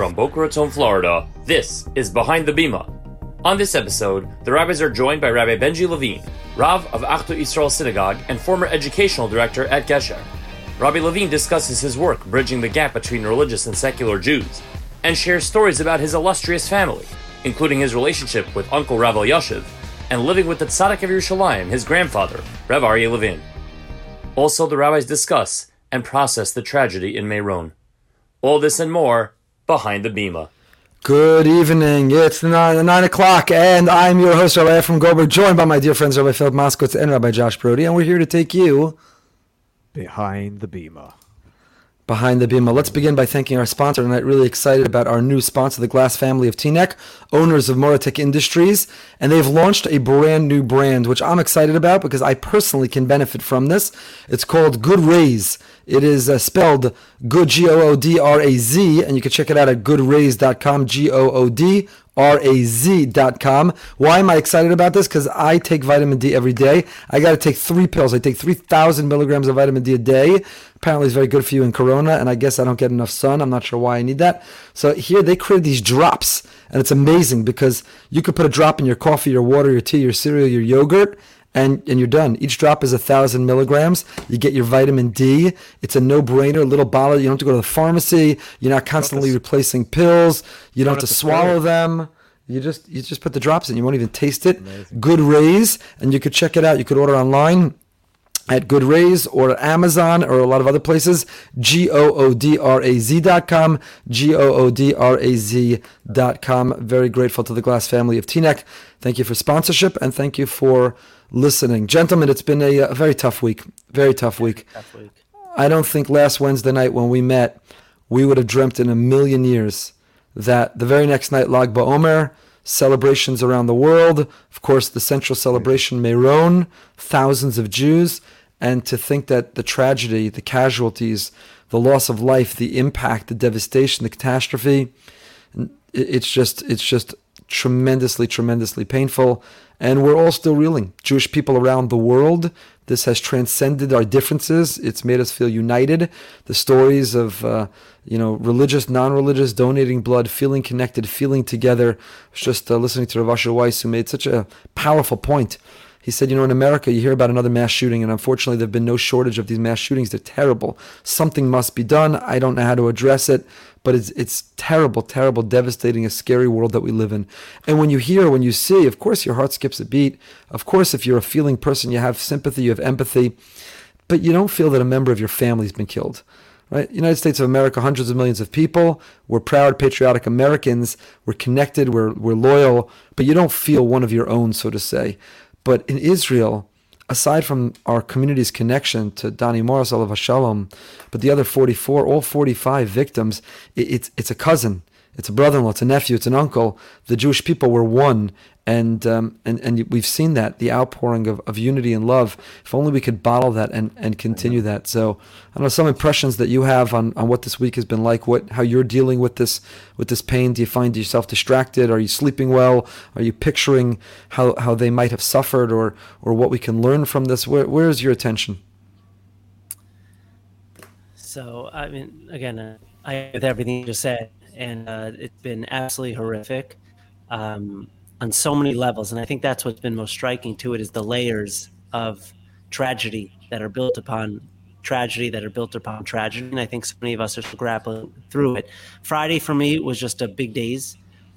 From Boca Raton, Florida, this is Behind the Bima. On this episode, the rabbis are joined by Rabbi Benji Levine, Rav of Achdut Israel Synagogue and former educational director at Gesher. Rabbi Levine discusses his work bridging the gap between religious and secular Jews, and shares stories about his illustrious family, including his relationship with Uncle Rav Elyashiv and living with the Tzaddik of Yerushalayim, his grandfather, Rav Aryeh Levin. Also, the rabbis discuss and process the tragedy in Meron. All this and more behind the Bima. Good evening. It's nine, nine o'clock, and I'm your host, Rabbi Efrem Goldberg, joined by my dear friends, Rabbi Philip Moskowitz and Rabbi Josh Brody, and we're here to take you behind the Bima behind the Bima. Let's begin by thanking our sponsor tonight. Really excited about our new sponsor, the Glass family of Teaneck, owners of Moratek Industries, and they've launched a brand new brand, which I'm excited about because I personally can benefit from this. It's called Good Raz. It is uh, spelled good G O O D R A Z, and you can check it out at goodraz.com, G O O D R-A-Z.com. Why am I excited about this? Because I take vitamin D every day. I got to take three pills. I take 3,000 milligrams of vitamin D a day. Apparently, it's very good for you in Corona, and I guess I don't get enough sun. I'm not sure why I need that. So here they created these drops, and it's amazing because you could put a drop in your coffee, your water, your tea, your cereal, your yogurt, and, and you're done. Each drop is a thousand milligrams. You get your vitamin D. It's a no-brainer. Little bottle. You don't have to go to the pharmacy. You're not constantly replacing pills. You don't, have to swallow them. You just you just put the drops in. You won't even taste it. Amazing. Good Raz, and you could check it out. You could order online at Good Raz or Amazon or a lot of other places. G O O D R A Z dot com. G O O D R A Z dot com. Very grateful to the Glass family of Teaneck. Thank you for sponsorship and thank you for listening. Gentlemen, it's been a, uh, a very tough week. Very tough week. Tough week. I don't think last Wednesday night when we met, we would have dreamt in a million years that the very next night, Lag BaOmer, celebrations around the world, of course, the central celebration, hmm. Meron, thousands of Jews, and to think that the tragedy, the casualties, the loss of life, the impact, the devastation, the catastrophe, it's just, it's just tremendously, tremendously painful. And we're all still reeling. Jewish people around the world, this has transcended our differences. It's made us feel united. The stories of, uh, you know, religious, non-religious, donating blood, feeling connected, feeling together. Just uh, listening to Rav Asher Weiss, who made such a powerful point. He said, you know, in America, you hear about another mass shooting, and unfortunately, there have been no shortage of these mass shootings. They're terrible. Something must be done. I don't know how to address it, but it's it's terrible, terrible, devastating, a scary world that we live in. And when you hear, when you see, of course, your heart skips a beat. Of course, if you're a feeling person, you have sympathy, you have empathy, but you don't feel that a member of your family's been killed right? United States of America, hundreds of millions of people. We're proud, patriotic Americans. We're connected. We're we're loyal. But you don't feel one of your own, so to say. But in Israel, aside from our community's connection to Donnie Morris, Alav Shalom, but the other 44, all 45 victims, it's it's a cousin, it's a brother-in-law, it's a nephew, it's an uncle. The Jewish people were one, and um, and and we've seen that the outpouring of, of unity and love. If only we could bottle that and, and continue that. So I don't know some impressions that you have on, on what this week has been like. What how you're dealing with this with this pain. Do you find yourself distracted? Are you sleeping well? Are you picturing how, how they might have suffered or or what we can learn from this? Where where is your attention? So I mean, again, uh, I with everything you just said, and uh, it's been absolutely horrific. Um, on so many levels. And I think that's what's been most striking to it is the layers of tragedy that are built upon tragedy that are built upon tragedy. And I think so many of us are still grappling through it. Friday for me was just a big days.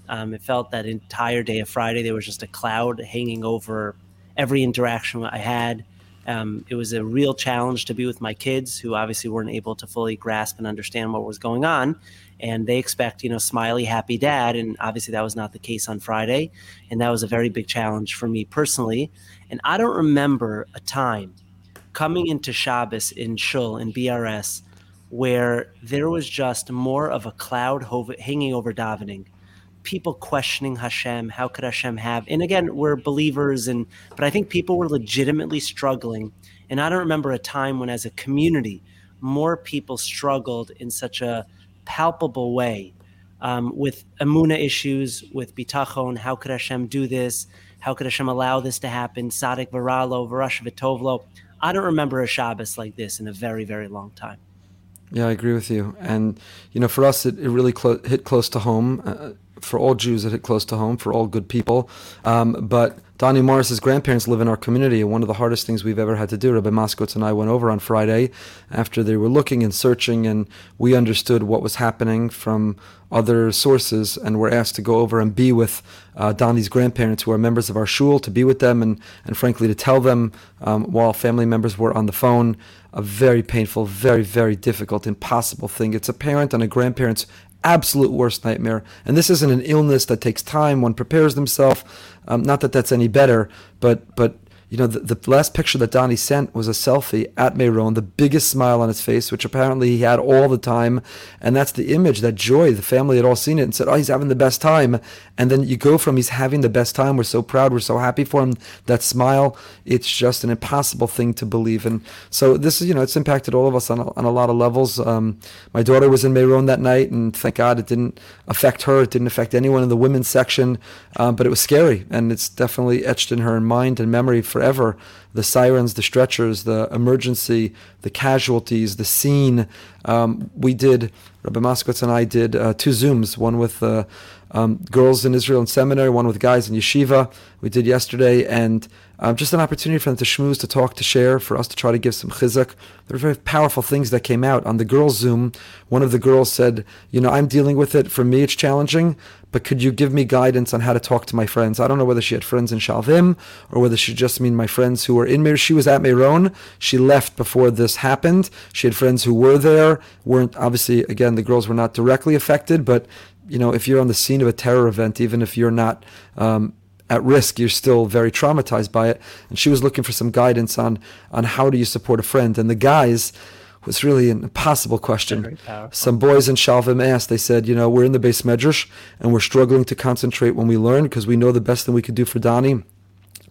Um, it felt that entire day of Friday, there was just a cloud hanging over every interaction I had. Um, it was a real challenge to be with my kids, who obviously weren't able to fully grasp and understand what was going on and they expect you know smiley happy dad. And obviously that was not the case on friday. And that was a very big challenge for me personally. And i don't remember a time coming into shabbos in shul in brs where there was just more of a cloud hanging over davening. People questioning hashem how could hashem have and again we're believers and but i think people were legitimately struggling. And i don't remember a time when as a community more people struggled in such a palpable way um, with emunah issues, with bitachon. How could Hashem do this? How could Hashem allow this to happen? Sadik Varalo, Varash Vitovlo. I don't remember a Shabbos like this in a very, very long time. Yeah, I agree with you. And, you know, for us, it, it really clo- hit close to home. Uh, for all Jews, it hit close to home, for all good people. Um, but Donnie Morris's grandparents live in our community, and one of the hardest things we've ever had to do, Rabbi Moskowitz and I went over on Friday after they were looking and searching, and we understood what was happening from other sources, and were asked to go over and be with uh, Donnie's grandparents, who are members of our shul, to be with them, and, and frankly, to tell them um, while family members were on the phone. A very painful, very, very difficult, impossible thing. It's a parent and a grandparent's absolute worst nightmare. And this isn't an illness that takes time. One prepares themselves. Um, not that that's any better, but but you know, the, the last picture that Donnie sent was a selfie at Meron, the biggest smile on his face, which apparently he had all the time. And that's the image, that joy. The family had all seen it and said, oh, he's having the best time. And then you go from he's having the best time, we're so proud, we're so happy for him, that smile, it's just an impossible thing to believe. And so this is, you know, it's impacted all of us on a, on a lot of levels. Um, my daughter was in Meron that night, and thank God it didn't affect her. It didn't affect anyone in the women's section, um, but it was scary. And it's definitely etched in her mind and memory for forever. The sirens, the stretchers, the emergency, the casualties, the scene. Um, we did, Rabbi Moskowitz and I did uh, two Zooms, one with uh, um, girls in Israel in seminary, one with guys in yeshiva. We did yesterday, and um, just an opportunity for them to schmooze, to talk, to share, for us to try to give some chizuk. There were very powerful things that came out. On the girls' Zoom, one of the girls said, You know, I'm dealing with it. For me, it's challenging, but could you give me guidance on how to talk to my friends? I don't know whether she had friends in Shalvim or whether she just mean my friends who were in Meir. She was at Meron. She left before this happened. She had friends who were there, weren't obviously, again, the girls were not directly affected, but you know, if you're on the scene of a terror event, even if you're not um, at risk, you're still very traumatized by it. And she was looking for some guidance on on how do you support a friend. And the guys was really an impossible question. Some boys in Shalvim asked, they said, you know, we're in the beis medrash and we're struggling to concentrate when we learn because we know the best thing we could do for Donnie,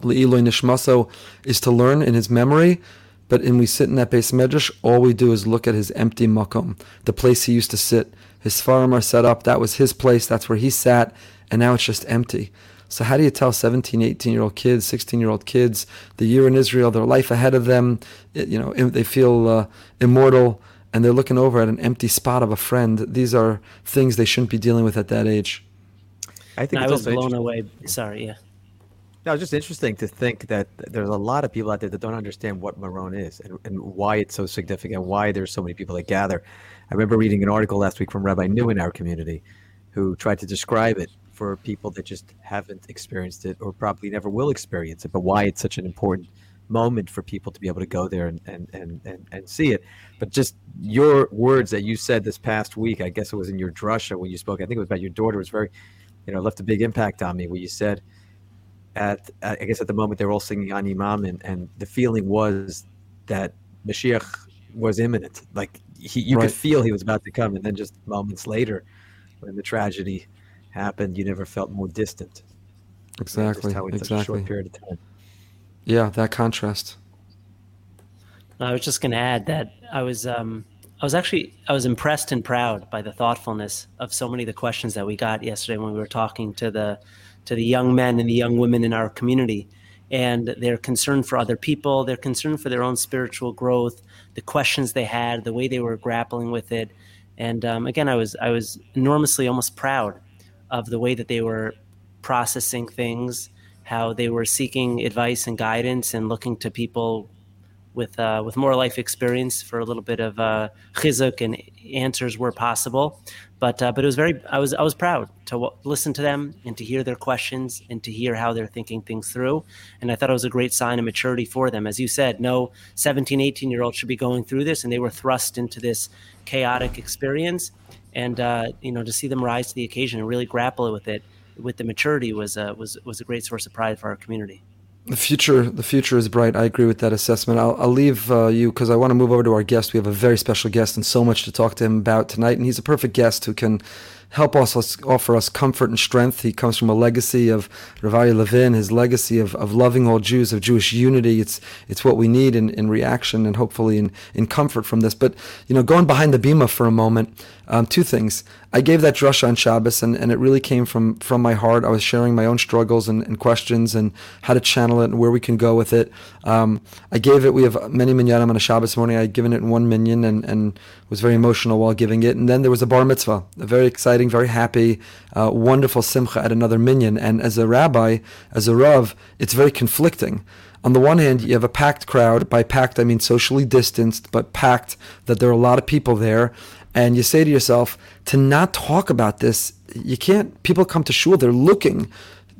Le'iloi Nishmaso, is to learn in his memory. But when we sit in that beis medrash, all we do is look at his empty makom, the place he used to sit. His farm are set up. That was his place. That's where he sat. And now it's just empty. So how do you tell 17, 18 year old kids, 16 year old kids, the year in Israel, their life ahead of them, it, you know, they feel uh, immortal and they're looking over at an empty spot of a friend. These are things they shouldn't be dealing with at that age. I think I was blown away. Sorry, yeah. No, it's just interesting to think that there's a lot of people out there that don't understand what Meron is and, and why it's so significant, why there's so many people that gather. I remember reading an article last week from Rabbi New in our community who tried to describe it for people that just haven't experienced it or probably never will experience it, but why it's such an important moment for people to be able to go there and, and, and, and, and see it. But just your words that you said this past week, I guess it was in your drasha when you spoke, I think it was about your daughter, it was very, you know, left a big impact on me where you said, at, I guess at the moment they were all singing Ani Maamin and, and the feeling was that Mashiach was imminent. Like he, you right. could feel he was about to come. And then just moments later when the tragedy happened, you never felt more distant. Exactly. how exactly. Such a short period of time. Yeah, that contrast. I was just going to add that I was um, I was actually I was impressed and proud by the thoughtfulness of so many of the questions that we got yesterday when we were talking to the to the young men and the young women in our community and their concern for other people, their concern for their own spiritual growth, the questions they had, the way they were grappling with it. And um, again, I was I was enormously almost proud of the way that they were processing things, how they were seeking advice and guidance and looking to people with uh, with more life experience for a little bit of uh, chizuk and answers where possible. But uh, but it was very I was I was proud to w- listen to them and to hear their questions and to hear how they're thinking things through. And I thought it was a great sign of maturity for them. As you said, no 17, 18 year old should be going through this, and they were thrust into this chaotic experience and uh, you know to see them rise to the occasion and really grapple with it with the maturity was uh, was was a great source of pride for our community. The future, the future is bright. I agree with that assessment. I'll, I'll leave uh, you because I want to move over to our guest. We have a very special guest and so much to talk to him about tonight, and he's a perfect guest who can help us, offer us comfort and strength. He comes from a legacy of Rav Aryeh Levin, his legacy of, of loving all Jews, of Jewish unity. It's it's what we need in, in reaction and hopefully in, in comfort from this. But you know, going behind the bima for a moment, um, two things. I gave that drasha on Shabbos, and, and it really came from from my heart. I was sharing my own struggles and, and questions and how to channel it and where we can go with it. Um, I gave it. We have many minyanim on a Shabbos morning. I had given it in one minyan and, and was very emotional while giving it. And then there was a bar mitzvah, a very exciting, very happy, uh, wonderful simcha at another minyan. And as a rabbi, as a rav, it's very conflicting on the one hand, you have a packed crowd. By packed, I mean socially distanced, but packed that there are a lot of people there and you say to yourself to not talk about this you can't people come to shul they're looking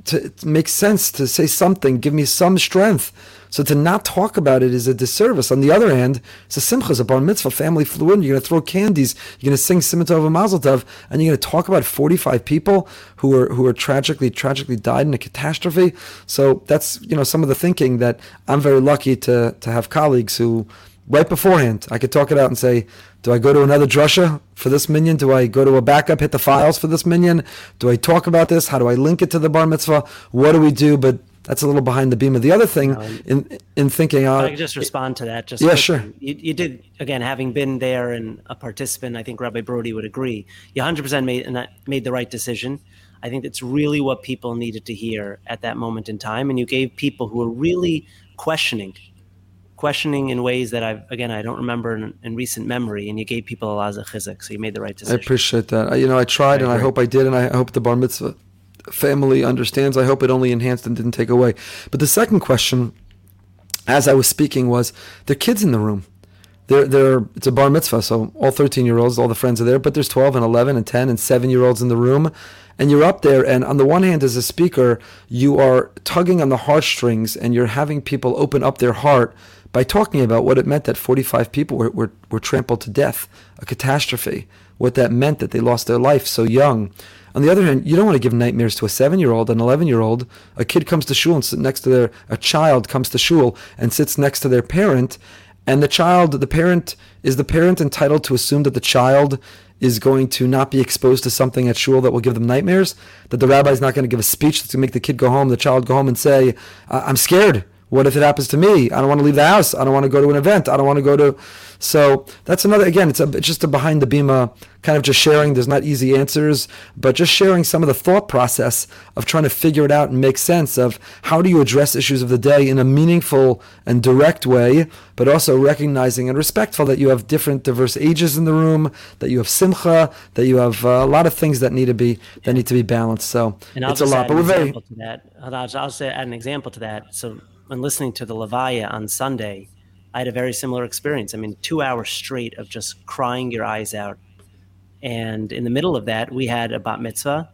to it makes sense to say something give me some strength so to not talk about it is a disservice on the other hand it's a simcha it's a bar mitzvah family flew in you're going to throw candies you're going to sing simcha tov and mazel tov and you're going to talk about 45 people who are who are tragically tragically died in a catastrophe so that's you know some of the thinking that i'm very lucky to to have colleagues who right beforehand i could talk it out and say do I go to another drasha for this minyan? Do I go to a backup, hit the files for this minyan? Do I talk about this? How do I link it to the bar mitzvah? What do we do? But that's a little behind the bima. Of the other thing in in thinking, uh, I can just respond to that. Just yeah, quickly. sure. You, you, did again, having been there and a participant. I think Rabbi Brody would agree. You 100 percent made and that made the right decision. I think that's really what people needed to hear at that moment in time, and you gave people who were really questioning questioning in ways that I've again I don't remember in, in recent memory, and you gave people a lot of chizuk, so you made the right decision. I appreciate that. I, you know, I tried, I and I hope I did, and I hope the bar mitzvah family understands. I hope it only enhanced and didn't take away. But the second question, as I was speaking, was there are kids in the room. There, there. It's a bar mitzvah, so all thirteen-year-olds, all the friends are there. But there's twelve and eleven and ten and seven-year-olds in the room, and you're up there. And on the one hand, as a speaker, you are tugging on the heartstrings, and you're having people open up their heart by talking about what it meant that 45 people were, were, were trampled to death, a catastrophe, what that meant that they lost their life so young. On the other hand, you don't want to give nightmares to a seven-year-old, an eleven-year-old. A kid comes to shul and sits next to their, a child comes to shul and sits next to their parent, and the child, the parent, is the parent entitled to assume that the child is going to not be exposed to something at shul that will give them nightmares? That the rabbi is not going to give a speech that's going to make the kid go home, the child go home and say, "I'm scared." What if it happens to me? I don't want to leave the house. I don't want to go to an event. I don't want to go to. So that's another. Again, it's, a, it's just a behind the bima kind of just sharing. There's not easy answers, but just sharing some of the thought process of trying to figure it out and make sense of how do you address issues of the day in a meaningful and direct way, but also recognizing and respectful that you have different, diverse ages in the room, that you have simcha, that you have uh, a lot of things that need to be that need to be balanced. So it's a lot, but we're very. To that. I'll, I'll say add an example to that. So when listening to the Levaya on Sunday, I had a very similar experience. I mean, two hours straight of just crying your eyes out. And in the middle of that, we had a bat mitzvah.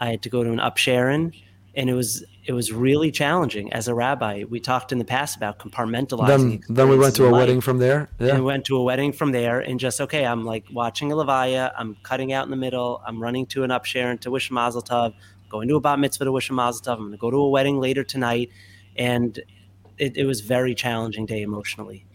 I had to go to an upsherin, and it was it was really challenging as a rabbi. We talked in the past about compartmentalizing. Then, then we went to a life. wedding from there. Yeah. And we went to a wedding from there, and just okay. I'm like watching a levaya. I'm cutting out in the middle. I'm running to an upsherin to wish a mazel tov. Going to a bat mitzvah to wish a mazel tov. I'm going to go to a wedding later tonight and it, it was very challenging day emotionally.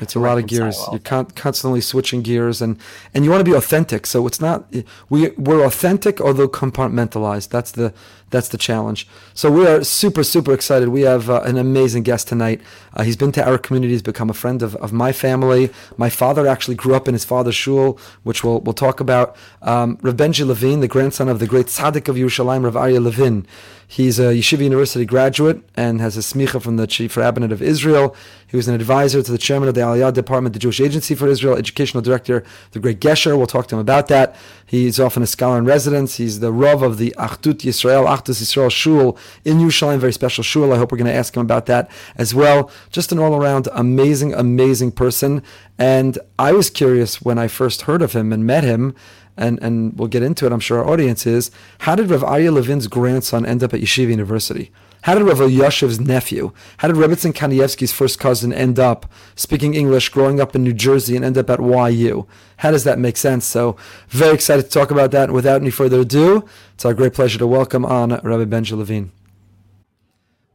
It's a lot of gears. You're con- constantly switching gears, and and you want to be authentic. So it's not we we're authentic although compartmentalized. That's the that's the challenge. So we are super, super excited. We have uh, an amazing guest tonight. Uh, he's been to our community. He's become a friend of, of my family. My father actually grew up in his father's shul, which we'll, we'll talk about. Um, Rav Benji Levine, the grandson of the great tzaddik of Yerushalayim, Rav Aryeh Levin. He's a Yeshiva University graduate and has a smicha from the chief rabbinate of Israel. He was an advisor to the chairman of the Aliyah department, the Jewish Agency for Israel, educational director, the great Gesher. We'll talk to him about that. He's often a scholar in residence. He's the Rav of the Achdut Yisrael, Achdus Yisrael Shul in Yerushalayim, very special shul. I hope we're going to ask him about that as well. Just an all around amazing, amazing person. And I was curious when I first heard of him and met him and, and we'll get into it, I'm sure our audience is, how did Rav Aryeh Levin's grandson end up at Yeshiva University? How did Rav Elyashiv's nephew, how did Rebbetzin Kanievsky's first cousin end up speaking English, growing up in New Jersey, and end up at YU? How does that make sense? So, very excited to talk about that. Without any further ado, it's our great pleasure to welcome on Rabbi Benji Levine.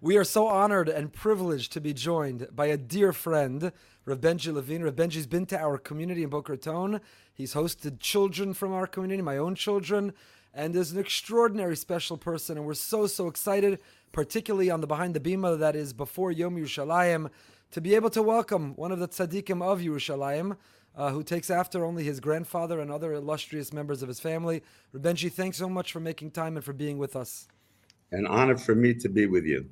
We are so honored and privileged to be joined by a dear friend, Rav Benji Levine. Rav Benji's been to our community in Boca Raton. He's hosted children from our community, my own children, and is an extraordinary special person. And we're so, so excited, particularly on the Behind the Bima that is before Yom Yerushalayim, to be able to welcome one of the tzaddikim of Yerushalayim, uh, who takes after only his grandfather and other illustrious members of his family. Rav Benji, thanks so much for making time and for being with us. An honor for me to be with you.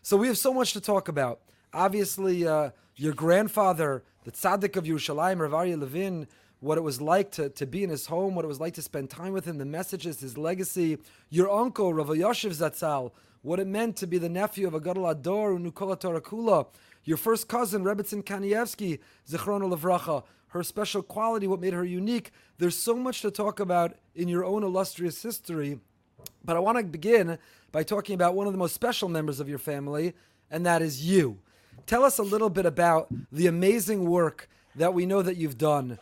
So we have so much to talk about. Obviously, uh, your grandfather, the tzaddik of Yerushalayim, Rav Aryeh Levin, what it was like to, to be in his home, what it was like to spend time with him, the messages, his legacy. Your uncle, Rav Elyashiv Zatzal, what it meant to be the nephew of a Gadol HaDor, Nukola Torakula. Your first cousin, Rebbetzin Kanievsky, Zichrono Levracha, her special quality, what made her unique. There's so much to talk about in your own illustrious history. But I want to begin by talking about one of the most special members of your family, and that is you. Tell us a little bit about the amazing work that we know that you've done.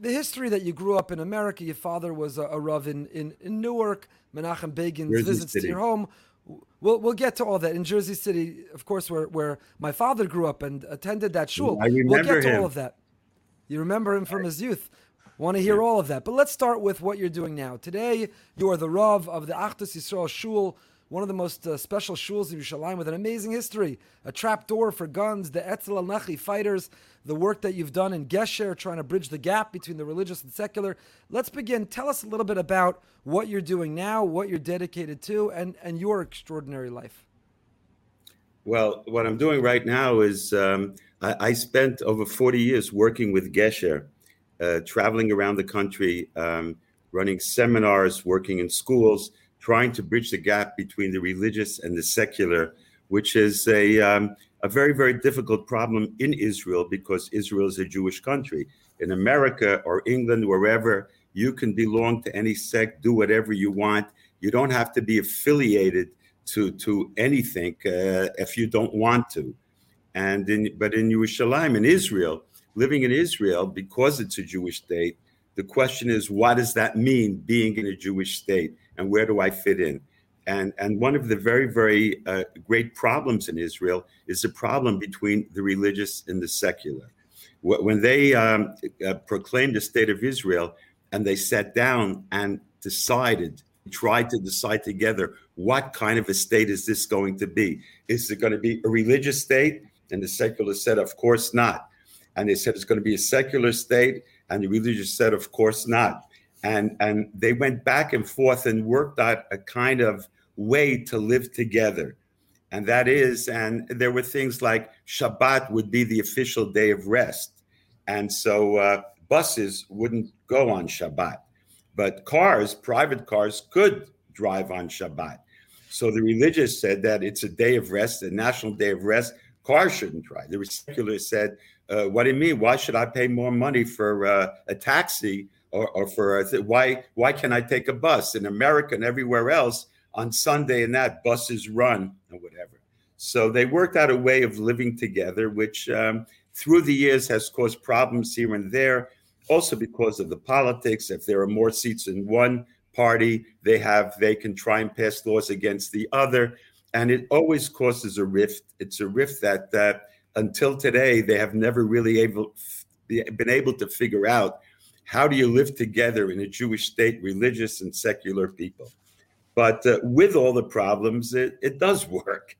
The history that you grew up in America, your father was a, a Rav in, in, in Newark, Menachem Begin's visits to your home. We'll, we'll get to all that. In Jersey City, of course, where, where my father grew up and attended that shul. I remember we'll get to him. all of that. You remember him from his youth. Want to hear all of that. But let's start with what you're doing now. Today, you are the Rav of the Achdus Yisrael Shul, one of the most uh, special shuls of Yerushalayim with an amazing history. A trap door for guns, the Etzel and Lechi fighters, the work that you've done in Gesher, trying to bridge the gap between the religious and secular. Let's begin. Tell us a little bit about what you're doing now, what you're dedicated to, and, and your extraordinary life. Well, what I'm doing right now is um, I, I spent over 40 years working with Gesher, uh, traveling around the country, um, running seminars, working in schools, trying to bridge the gap between the religious and the secular, which is a, um, a very, very difficult problem in Israel because Israel is a Jewish country. In America or England, wherever, you can belong to any sect, do whatever you want. You don't have to be affiliated to to anything uh, if you don't want to. And in but in Yerushalayim, in Israel, living in Israel because it's a Jewish state, the question is, what does that mean being in a Jewish state, and where do I fit in? And and one of the very very uh, great problems in Israel is the problem between the religious and the secular. When they um, uh, proclaimed the state of Israel, and they sat down and decided tried to decide together what kind of a state is this going to be? Is it going to be a religious state? And the secular said, of course not. And they said it's going to be a secular state, and the religious said, of course not. And and they went back and forth and worked out a kind of way to live together. And that is, and there were things like Shabbat would be the official day of rest. And so uh, buses wouldn't go on Shabbat but cars, private cars, could drive on Shabbat. So the religious said that it's a day of rest, a national day of rest. Cars shouldn't drive. The secular said, uh, "What do you mean? Why should I pay more money for uh, a taxi or, or for a th- why? Why can I take a bus in America and everywhere else on Sunday and that buses run or whatever?" So they worked out a way of living together, which um, through the years has caused problems here and there also because of the politics if there are more seats in one party they have they can try and pass laws against the other and it always causes a rift it's a rift that that until today they have never really able been able to figure out how do you live together in a jewish state religious and secular people. But uh, with all the problems it, it does work.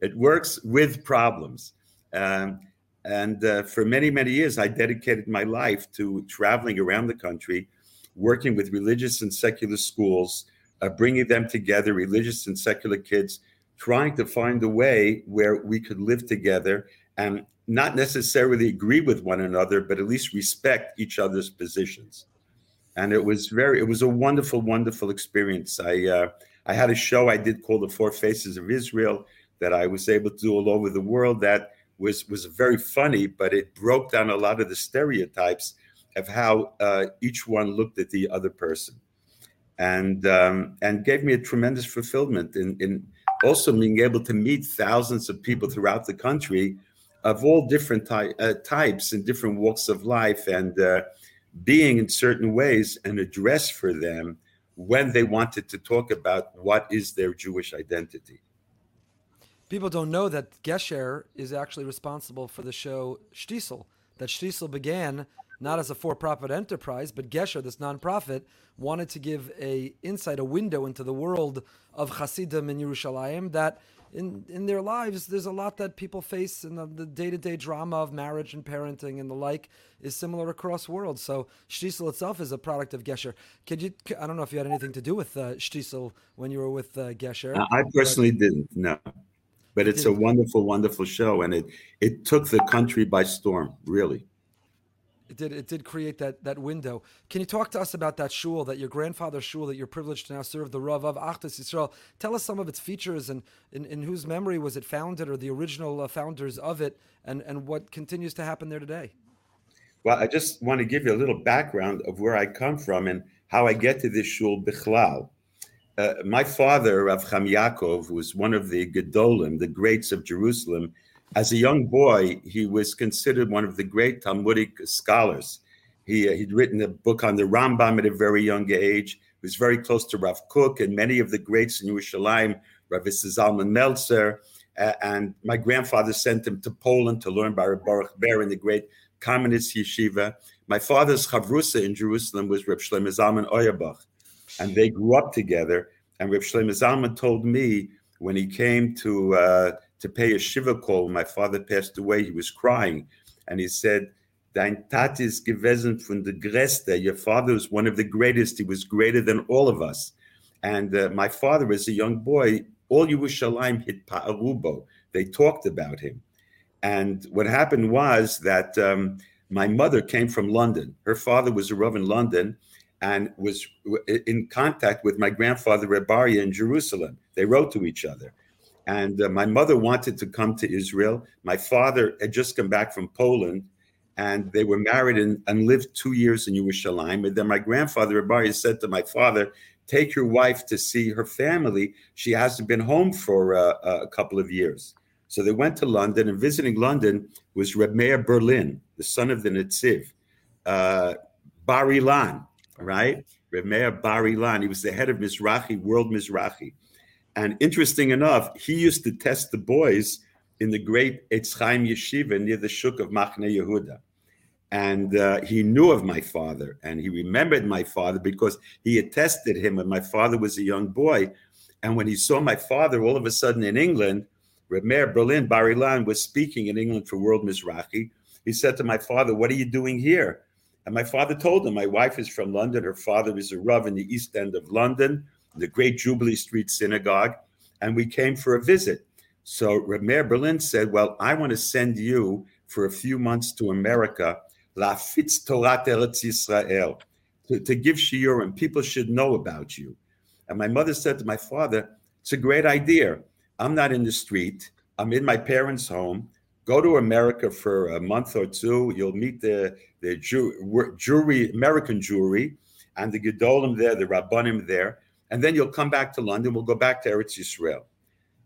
It works with problems. Um, and uh, for many, many years, I dedicated my life to traveling around the country, working with religious and secular schools, uh, bringing them together, religious and secular kids, trying to find a way where we could live together and not necessarily agree with one another, but at least respect each other's positions. And it was very, it was a wonderful, wonderful experience. I, uh, I had a show I did called The Four Faces of Israel that I was able to do all over the world that was was very funny, but it broke down a lot of the stereotypes of how uh, each one looked at the other person, and um, and gave me a tremendous fulfillment in, in also being able to meet thousands of people throughout the country of all different ty- uh, types and different walks of life, and uh, being in certain ways an address for them when they wanted to talk about what is their Jewish identity. people don't know that Gesher is actually responsible for the show Shtisel. That Shtisel began not as a for-profit enterprise, but Gesher, this nonprofit, wanted to give a insight, a window into the world of Hasidim in Yerushalayim. That in in their lives, there's a lot that people face in the, the day-to-day drama of marriage and parenting and the like is similar across worlds. So Shtisel itself is a product of Gesher. Could you? I don't know if you had anything to do with uh, Shtisel when you were with uh, Gesher. I personally but, didn't. No. But it's a wonderful, wonderful show, and it it took the country by storm, really. It did. It did create that that window. Can you talk to us about that shul, that your grandfather's shul, that you're privileged to now serve the Rav of Achdus Yisrael? Tell us some of its features and in, in whose memory was it founded, or the original uh, founders of it, and and what continues to happen there today. Well, I just want to give you a little background of where I come from and how I get to this shul bichlal. Uh, my father, Rav Chaim Yaakov, was one of the Gedolim, the greats of Jerusalem, as a young boy, he was considered one of the great Talmudic scholars. He, uh, he'd written a book on the Rambam at a very young age. He was very close to Rav Kook and many of the greats in Yerushalayim, Rav Zalman Meltzer. Uh, and my grandfather sent him to Poland to learn by Baruch Ber in the great Kamenitz Yeshiva. My father's chavrusa in Jerusalem was Rav Shlomo Zalman Auerbach, and they grew up together. And Rav Shlomo Zalman told me when he came to uh, to pay a shiva call. My father passed away, he was crying, and he said, "Dein Tat is gewesen von der Greste. Your father was one of the greatest. He was greater than all of us." And uh, my father, as a young boy, all Yerushalayim hit Pa'arubo. They talked about him. And what happened was that um, my mother came from London. Her father was a Rav in London and was in contact with my grandfather Reb Aryeh in Jerusalem. They wrote to each other. And uh, my mother wanted to come to Israel. My father had just come back from Poland, and they were married and, and lived two years in Yerushalayim. And then my grandfather, Rabbi, said to my father, Take your wife to see her family. She hasn't been home for uh, a couple of years. So they went to London, and visiting London was Reb Meir Berlin, the son of the Netziv, uh, Bar Ilan, right? Reb Meir Bar Ilan. He was the head of Mizrahi, World Mizrahi. And interesting enough, he used to test the boys in the great Etz Chaim Yeshiva near the Shuk of Machne Yehuda. And uh, he knew of my father and he remembered my father because he had tested him when my father was a young boy. And when he saw my father all of a sudden in England, Reb Meir Berlin, Bar Ilan, was speaking in England for World Mizrahi. He said to my father, What are you doing here? And my father told him, My wife is from London. Her father is a Rav in the East End of London the great Jubilee Street Synagogue, and we came for a visit. So Rav Meir Berlin said, Well, I want to send you for a few months to America, La Fitz Torat Eretz Israel, to, to give shiurim. People should know about you. And my mother said to my father, It's a great idea. I'm not in the street. I'm in my parents' home. Go to America for a month or two. You'll meet the, the Jewry, American Jewry, and the Gedolim there, the Rabbanim there and then you'll come back to London. We'll go back to Eretz Yisrael.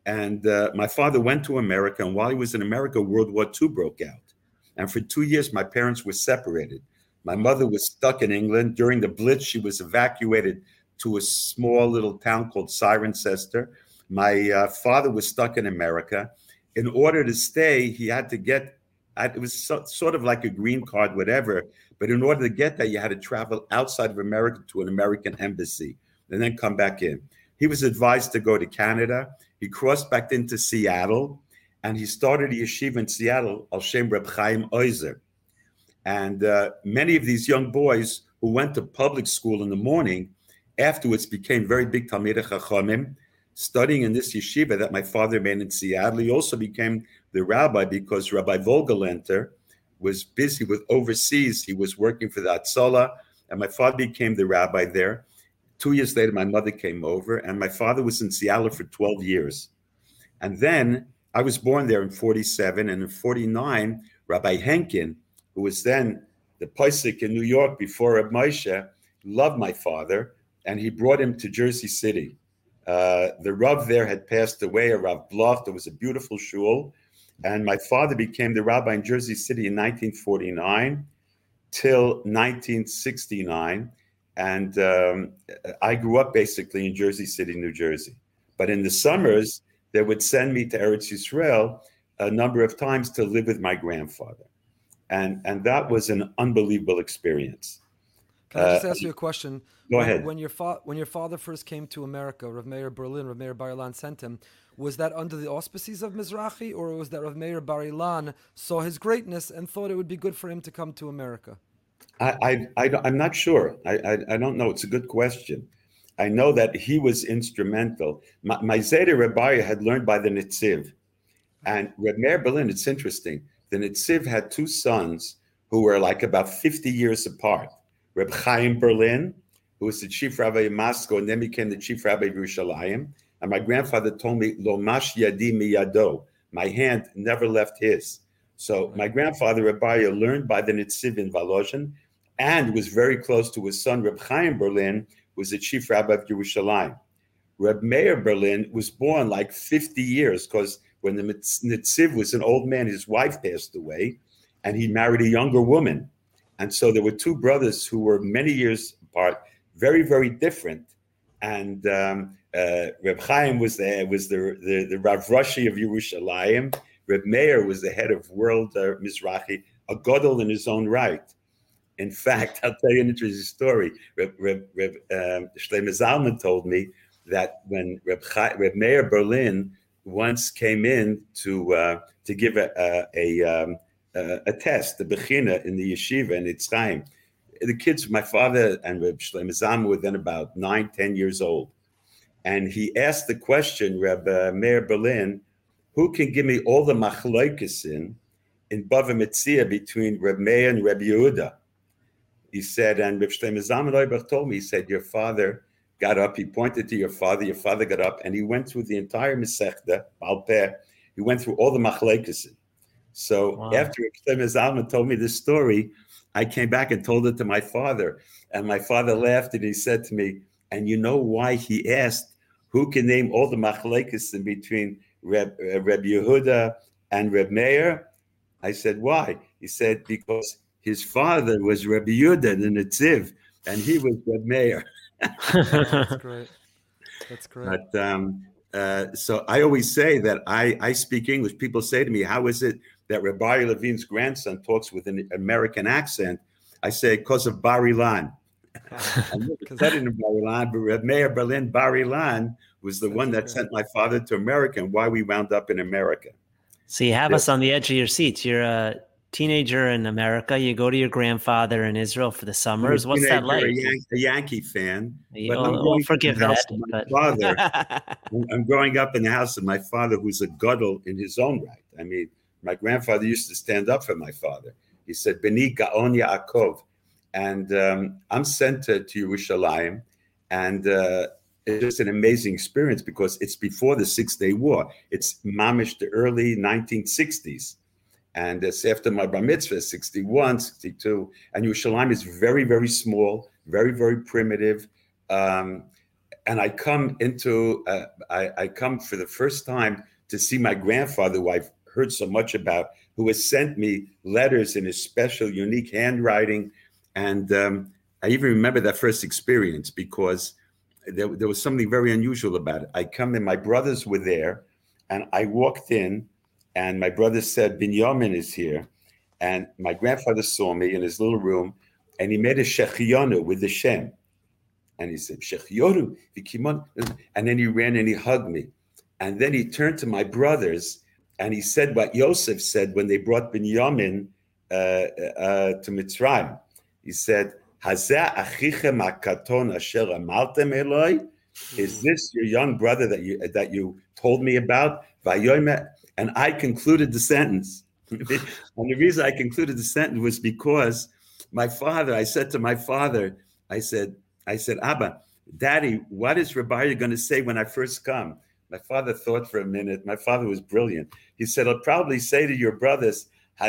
And uh, my father went to America, and while he was in America, World War II broke out. And for two years, my parents were separated. My mother was stuck in England. During the Blitz, she was evacuated to a small little town called Cirencester. My uh, father was stuck in America. In order to stay, he had to get it was so, sort of like a green card, whatever. But in order to get that, you had to travel outside of America to an American embassy and then come back in. He was advised to go to Canada. He crossed back into Seattle and he started a yeshiva in Seattle, Al Shem Reb Chaim Oizer. And uh, many of these young boys who went to public school in the morning afterwards became very big Talmidei Chachamim, studying in this yeshiva that my father made in Seattle. He also became the rabbi because Rabbi Vogelenter was busy with overseas. He was working for the Hatzalah, and my father became the rabbi there. Two years later, my mother came over, and my father was in Seattle for 12 years. And then I was born there in 47, and in 49, Rabbi Henkin, who was then the posek in New York before Reb Moshe, loved my father, and he brought him to Jersey City. Uh, the Rav there had passed away, a Rav Bloch. There was a beautiful shul. And my father became the rabbi in Jersey City in 1949 till 1969. And um, I grew up basically in Jersey City, New Jersey. But in the summers, they would send me to Eretz Yisrael a number of times to live with my grandfather. And, and that was an unbelievable experience. Can I just Uh, ask you a question? go when, ahead. When your, fa- when your father first came to America, Rav Meir Berlin, Rav Meir Bar-Ilan sent him, was that under the auspices of Mizrahi, or was that Rav Meir Bar-Ilan saw his greatness and thought it would be good for him to come to America? I, I, I, am not sure. I, I, I don't know. It's a good question. I know that he was instrumental. My, my Zeta Rebaya had learned by the Netziv. And Reb Meir Berlin, it's interesting. The Netziv had two sons who were like about 50 years apart. Reb Chaim Berlin, who was the chief rabbi of Moscow and then became the chief rabbi of Yerushalayim. And my grandfather told me, Lomash yadi miyado. My hand never left his. So my grandfather, Rabbi, learned by the Netziv in Volozhin and was very close to his son, Reb Chaim Berlin, was the chief rabbi of Yerushalayim. Reb Meir Berlin was born like 50 years because when the Netziv was an old man, his wife passed away and he married a younger woman. And so there were two brothers who were many years apart, very, very different. And um, uh, Reb Chaim was the, was the, the, the Rav Rashi of Yerushalayim. Reb Meir was the head of World uh, Mizrahi, a gadol in his own right. In fact, I'll tell you an interesting story. Reb, Reb, Reb um, Shlomo Zalman told me that when Reb, Chai, Reb Berlin once came in to uh, to give a a, a, um, a, a test, the bechina in the yeshiva in its time. the kids, my father and Reb Shlomo Zalman were then about nine, ten years old, and he asked the question, Reb uh, Meir Berlin, who can give me all the machlokes in in Bava Metzia between Reb Meir and Reb Yehuda? He said, and Reb Shlomo Oibach told me, he said, your father got up, he pointed to your father, your father got up, and he went through the entire Masechta, Balpeh, he went through all the machlokes. So Wow. after Reb Shlomo Zalman told me this story, I came back and told it to my father, and my father laughed and he said to me, and you know why he asked who can name all the machlekes in between Reb, uh, Reb Yehuda and Reb Meir? I said, why? He said, because his father was Reb Yehuda, the Netziv, and he was Reb Meir. That's great. That's great. But um, uh, so I always say that I, I speak English. People say to me, how is it that Rabbi Levine's grandson talks with an American accent? I say, because of Bar Ilan. I never said it in Bar Ilan, but Reb Meir Berlin Bar Ilan was the one that That's sent my father to America and why we wound up in America. So you have Yeah. us on the edge of your seats. You're a teenager in America. You go to your grandfather in Israel for the summers. What's that like? A, Yan- a Yankee fan. You- but I'm oh, to forgive that. but- father. I'm growing up in the house of my father, who's a gadol in his own right. I mean, my grandfather used to stand up for my father. He said, "Beni Gaon Yaakov," and um, I'm sent to, to Yerushalayim, and uh, it's just an amazing experience because it's before the Six Day War. It's mamish the early 1960s, and it's after my bar mitzvah, 61, 62, and Yerushalayim is very, very small, very, very primitive. Um, and I come into, uh, I, I come for the first time to see my grandfather, who I've heard so much about, who has sent me letters in his special, unique handwriting. And um, I even remember that first experience because there, there was something very unusual about it. I come in, my brothers were there, and I walked in, and my brother said, Binyamin is here. And my grandfather saw me in his little room, and he made a shehecheyanu with the Shem. And he said, Shehecheyanu, Vikimon. And then he ran and he hugged me. And then he turned to my brothers and he said what Yosef said when they brought Binyamin uh, uh, to Mitzrayim. He said, asher amaltem Eloi? Is this your young brother that you that you told me about? And I concluded the sentence. and the reason I concluded the sentence was because my father, I said to my father, I said, I said, Abba, Daddy, what is Rabbi going to say when I first come? My father thought for a minute. My father was brilliant. He said, I'll probably say to your brothers, so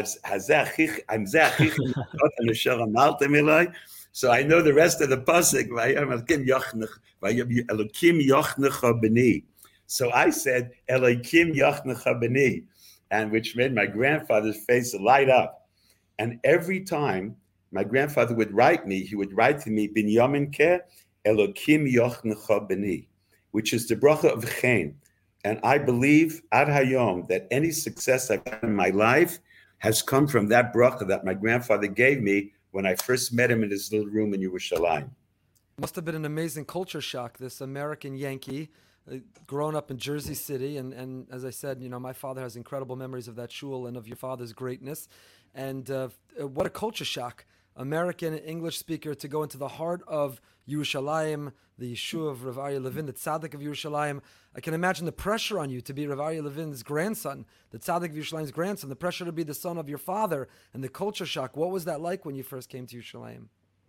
I know the rest of the pasuk. So I said, Elokim yochnecha b'ni, and which made my grandfather's face light up. And every time my grandfather would write me, he would write to me, Bin Binyamin ke Elokim yochnecha b'ni, which is the bracha of Chen. And I believe ad hayom that any success I've had in my life has come from that bracha that my grandfather gave me when I first met him in his little room in Yerushalayim. Must have been an amazing culture shock. This American Yankee, grown up in Jersey City, and and as I said, you know, my father has incredible memories of that shul and of your father's greatness, and uh, what a culture shock American English speaker to go into the heart of Yerushalayim, the Yeshuv of Rav Aryeh Levin, the tzaddik of Yerushalayim. I can imagine the pressure on you to be Rav Aryeh Levin's grandson, the tzaddik of Yerushalayim's grandson, the pressure to be the son of your father, and the culture shock. What was that like when you first came to Yerushalayim?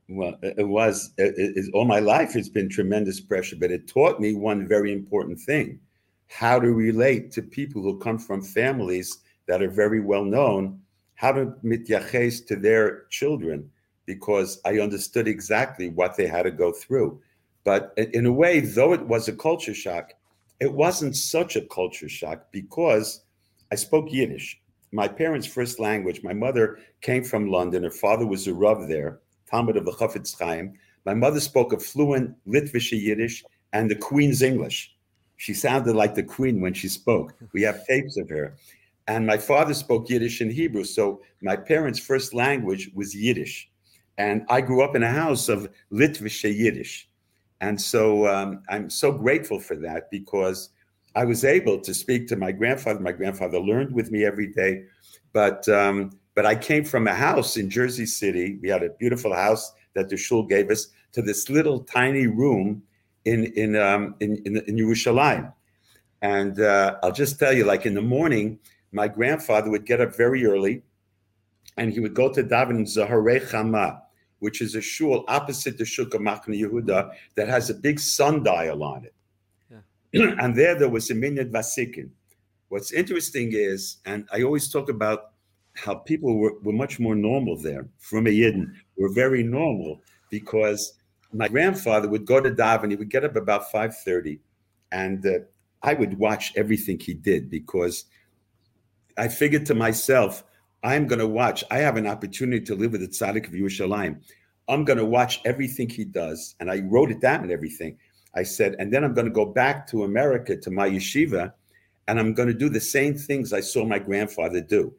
Well, it was it, it, all my life. It's been tremendous pressure, but it taught me one very important thing: how to relate to people who come from families that are very well known, how to mityaches to their children because I understood exactly what they had to go through. But in a way, though it was a culture shock, it wasn't such a culture shock because I spoke Yiddish. My parents' first language, my mother came from London. Her father was a Rav there, Talmud of the Chafetz Chaim. My mother spoke a fluent Litvish Yiddish and the Queen's English. She sounded like the Queen when she spoke. We have tapes of her. And my father spoke Yiddish and Hebrew. So my parents' first language was Yiddish. And I grew up in a house of Litvish Yiddish. And so um, I'm so grateful for that because I was able to speak to my grandfather. My grandfather learned with me every day. But, um, but I came from a house in Jersey City. We had a beautiful house that the shul gave us to this little tiny room in, in, um, in, in, in Yerushalayim. And uh, I'll just tell you, like in the morning, my grandfather would get up very early and he would go to daven Zaharei Chama, which is a shul opposite the Shuk of Machne Yehuda that has a big sundial on it. Yeah. and there, there was a minyan vasikin. What's interesting is, and I always talk about how people were, were much more normal there. From a Yidden, were very normal because my grandfather would go to daven. He would get up about five thirty, and uh, I would watch everything he did because I figured to myself I'm going to watch. I have an opportunity to live with the tzaddik of Yerushalayim. I'm going to watch everything he does. And I wrote it down and everything. I said, and then I'm going to go back to America to my yeshiva and I'm going to do the same things I saw my grandfather do.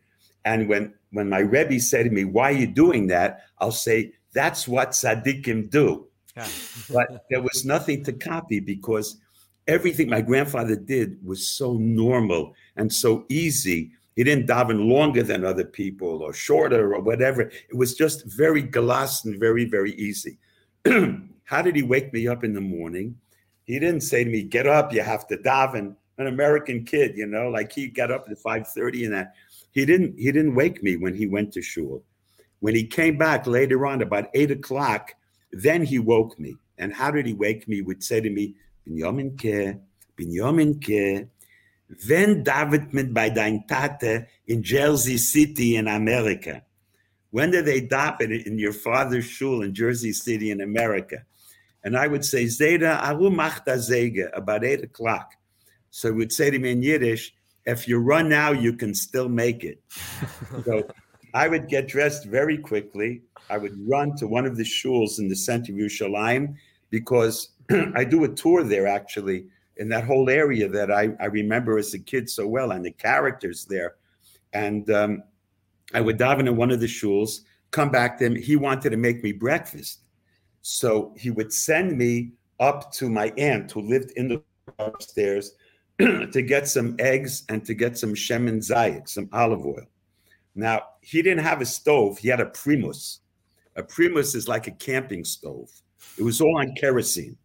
And when, when my Rebbe said to me, why are you doing that? I'll say, that's what tzaddikim do. but there was nothing to copy because everything my grandfather did was so normal and so easy he didn't daven longer than other people or shorter or whatever. It was just very glass and very, very easy. How did he wake me up in the morning? He didn't say to me, get up, you have to daven. An American kid, you know, like he got up at 5:30 and that. He didn't he didn't wake me when he went to shul. When he came back later on, about eight o'clock, then he woke me. And how did he wake me? He would say to me, Binyamin ke, Binyamin ke, When David mit bei dein Tate in Jersey City in America? When did they daven in your father's shul in Jersey City in America? And I would say, Zeda, aru machta zege, about eight o'clock. So he would say to me in Yiddish, if you run now, you can still make it. so I would get dressed very quickly. I would run to one of the shuls in the center of Yerushalayim because I do a tour there actually in that whole area that I, I remember as a kid so well, and the characters there. And um, I would daven in one of the shuls, come back to him. He wanted to make me breakfast. So he would send me up to my aunt who lived in the upstairs to get some eggs and to get some shemen zayit, some olive oil. Now, he didn't have a stove, he had a primus. A primus is like a camping stove. It was all on kerosene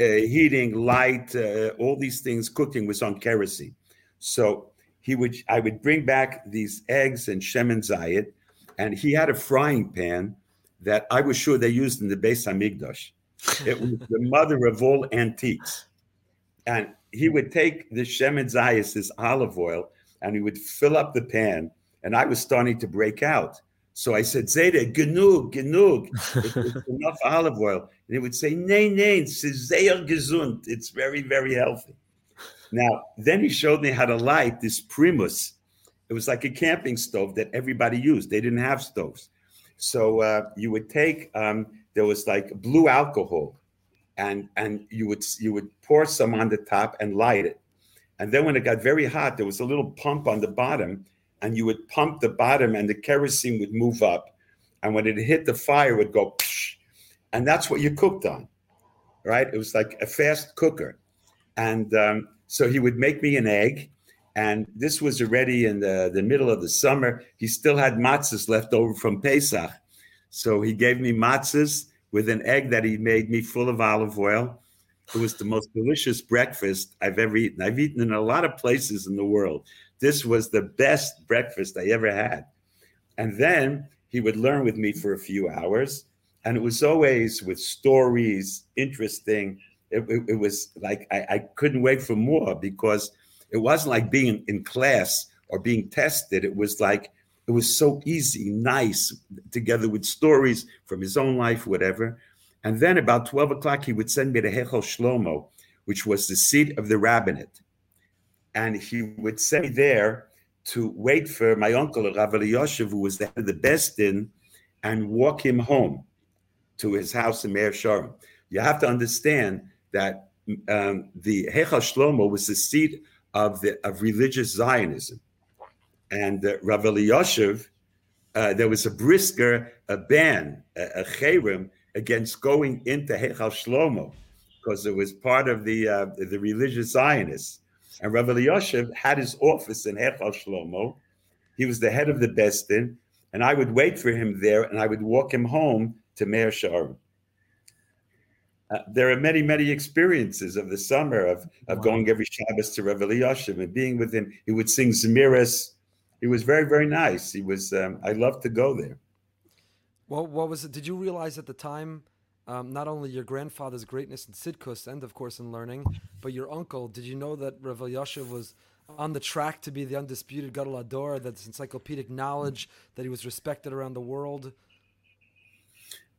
uh, heating, light, uh, all these things, cooking was on kerosene. So he would, I would bring back these eggs and shemen zayit, and he had a frying pan that I was sure they used in the Beis Hamikdash. It was the mother of all antiques, and he would take the shemen zayit, this olive oil, and he would fill up the pan, and I was starting to break out. So I said, Zeta, genug, genug. It's enough olive oil. And he would say, Nein, nein, sehr gesund. It's very, very healthy. Now, then he showed me how to light this primus. It was like a camping stove that everybody used. They didn't have stoves. So uh, you would take, um, there was like blue alcohol, and and you would you would pour some on the top and light it. And then when it got very hot, there was a little pump on the bottom, and you would pump the bottom, and the kerosene would move up. And when it hit the fire, it would go, Psh, and that's what you cooked on, right? It was like a fast cooker. And um, so he would make me an egg. And this was already in the, the middle of the summer. He still had matzahs left over from Pesach. So he gave me matzahs with an egg that he made me full of olive oil. It was the most delicious breakfast I've ever eaten. I've eaten in a lot of places in the world. This was the best breakfast I ever had. And then he would learn with me for a few hours. And it was always with stories, interesting. It, it, it was like I, I couldn't wait for more because it wasn't like being in class or being tested. It was like it was so easy, nice, together with stories from his own life, whatever. And then about 12 o'clock, he would send me to Hechel Shlomo, which was the seat of the rabbinate. And he would send me there to wait for my uncle, Rav Elyashiv, who was the head of the and walk him home to his house in Mea Shearim. You have to understand that um, the Hechel Shlomo was the seat of the of religious Zionism, and uh, Rav Elyashiv, uh, there was a brisker, a ban, a, a cherem against going into Hechal Shlomo because it was part of the uh, the religious Zionists. And Rav Elyashiv had his office in Hechal Shlomo. He was the head of the Besdin, and I would wait for him there, and I would walk him home to Mea Shearim. Uh, there are many, many experiences of the summer of, of wow. going every Shabbos to Rav Elyashiv and being with him. He would sing Zemiris. He was very, very nice. He was. Um, I loved to go there. Well, what was it? Did you realize at the time, um, not only your grandfather's greatness in tzidkus and, of course, in learning, but your uncle? Did you know that Rav Elyashiv was on the track to be the undisputed Gadol HaDor, that encyclopedic knowledge, that he was respected around the world?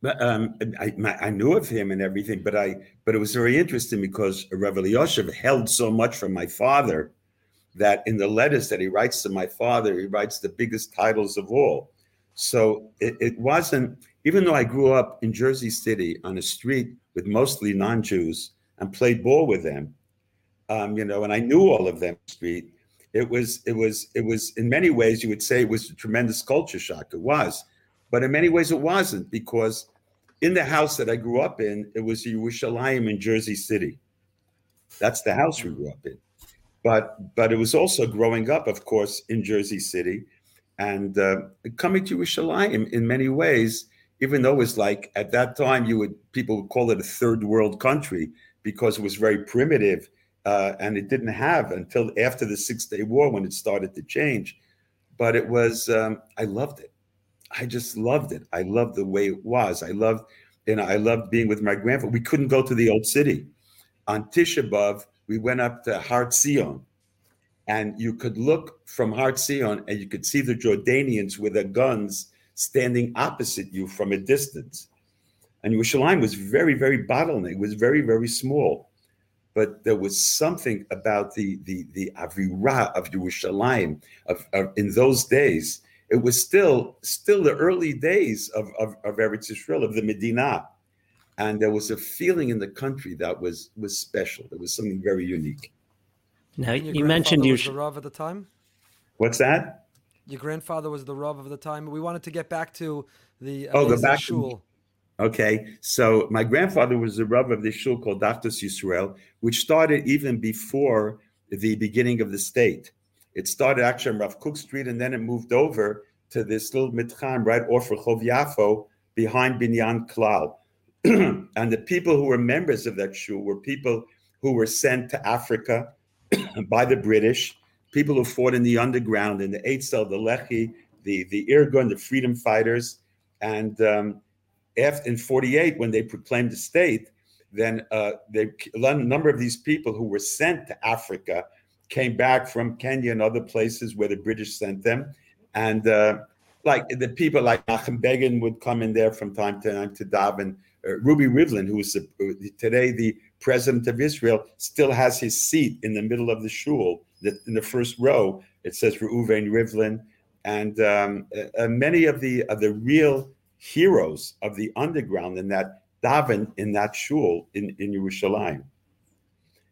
Um, I, I, knew of him and everything, but I but it was very interesting because Rav Elyashiv held so much from my father that in the letters that he writes to my father, he writes the biggest titles of all. So it, it wasn't, even though I grew up in Jersey City on a street with mostly non Jews and played ball with them, um, you know, and I knew all of them street. It was, it was, it was in many ways, you would say it was a tremendous culture shock. It was. But in many ways, it wasn't because in the house that I grew up in, it was Yerushalayim in Jersey City. That's the house we grew up in. But but it was also growing up, of course, in Jersey City and uh, coming to Yerushalayim in many ways, even though it was like at that time you would people would call it a third world country because it was very primitive uh, and it didn't have until after the Six Day War when it started to change. But it was um, I loved it. I just loved it. I loved the way it was. I loved you know I loved being with my grandfather. We couldn't go to the old city on Tisha B'av. We went up to Har Zion and you could look from Har Zion and you could see the Jordanians with their guns standing opposite you from a distance. And Yerushalayim was very, very bottleneck. It was very, very small. But there was something about the the the avirah of Yerushalayim of, of, in those days. It was still still the early days of, of, of Eretz Yisrael, of the Medina. And there was a feeling in the country that was was special. There was something very unique. Now you mentioned you was the Rav at the time. What's that? Your grandfather was the Rav of the time. We wanted to get back to the oh, the back shul. Okay, so my grandfather was the Rav of this shul called Achdus Yisrael, which started even before the beginning of the state. It started actually on Rav Kook Street, and then it moved over to this little mitcham right off Rehov Yafo behind Binyan Klal. and the people who were members of that shul were people who were sent to Africa by the British, people who fought in the underground, in the Eitzel, the Lehi, the, the Irgun, the freedom fighters. And um, after, in 48, when they proclaimed the state, then uh, they, a number of these people who were sent to Africa came back from Kenya and other places where the British sent them. And uh, like the people like Menachem Begin would come in there from time to time to daven. Uh, Ruby Rivlin, who is today the president of Israel, still has his seat in the middle of the shul. In the first row, it says Reuven Rivlin, and um, uh, many of the of the real heroes of the underground in that daven in that shul in in Yerushalayim.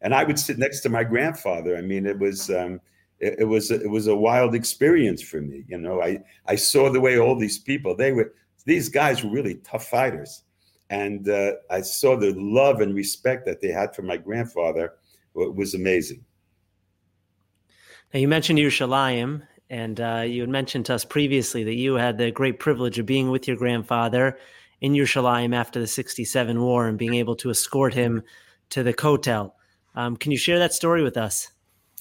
and I would sit next to my grandfather. I mean, it was um, it, was it was a wild experience for me. You know, I I saw the way all these people they were these guys were really tough fighters, and uh, I saw the love and respect that they had for my grandfather. It was amazing. Now you mentioned Yerushalayim, and uh, you had mentioned to us previously that you had the great privilege of being with your grandfather in Yerushalayim after the '67 war and being able to escort him to the Kotel. Um, can you share that story with us?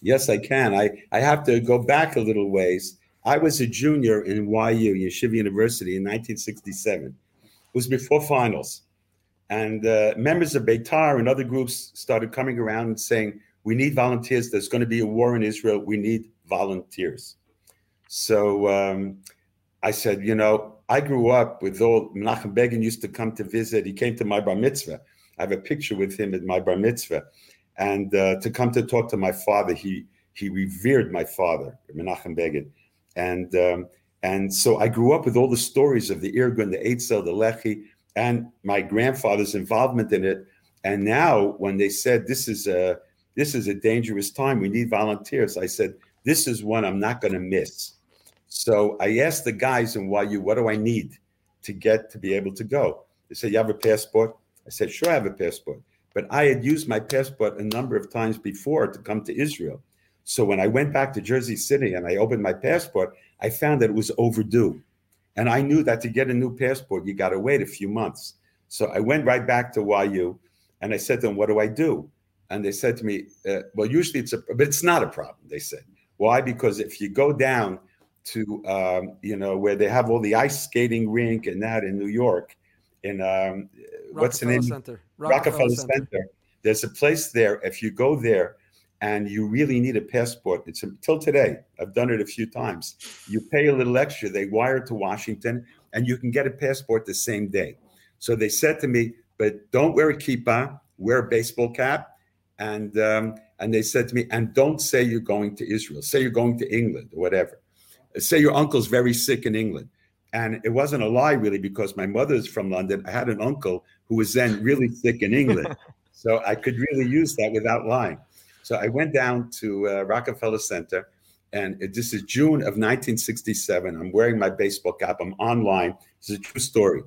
Yes, I can. I, I have to go back a little ways. I was a junior in YU, Yeshiva University, in 1967. It was before finals. And uh, members of Beitar and other groups started coming around and saying, We need volunteers. There's going to be a war in Israel. We need volunteers. So um, I said, You know, I grew up with old Menachem Begin used to come to visit. He came to my bar mitzvah. I have a picture with him at my bar mitzvah and uh, to come to talk to my father. He he revered my father, Menachem Begin, and um, and so I grew up with all the stories of the Irgun, the Eitzel, the Lehi, and my grandfather's involvement in it. And now, when they said this is a this is a dangerous time, we need volunteers, I said this is one I'm not going to miss. So I asked the guys in YU, what do I need to get to be able to go? They said, you have a passport? I said, sure, I have a passport. But I had used my passport a number of times before to come to Israel. So when I went back to Jersey City and I opened my passport, I found that it was overdue. And I knew that to get a new passport, you got to wait a few months. So I went right back to YU and I said to them, What do I do? And they said to me, uh, Well, usually it's a, but it's not a problem. They said, Why? Because if you go down to, um, you know, where they have all the ice skating rink and that in New York, in um, what's the name? Center. Rockefeller, Rockefeller Center. Center. There's a place there. If you go there and you really need a passport, it's until today. I've done it a few times. You pay a little extra. They wire to Washington, and you can get a passport the same day. So they said to me, "But don't wear a kippah. Wear a baseball cap." And um, and they said to me, "And don't say you're going to Israel. Say you're going to England or whatever. Say your uncle's very sick in England." And it wasn't a lie, really, because my mother's from London. I had an uncle who was then really sick in England. so I could really use that without lying. So I went down to uh, Rockefeller Center, and it, this is June of 1967. I'm wearing my baseball cap. I'm online. It's a true story.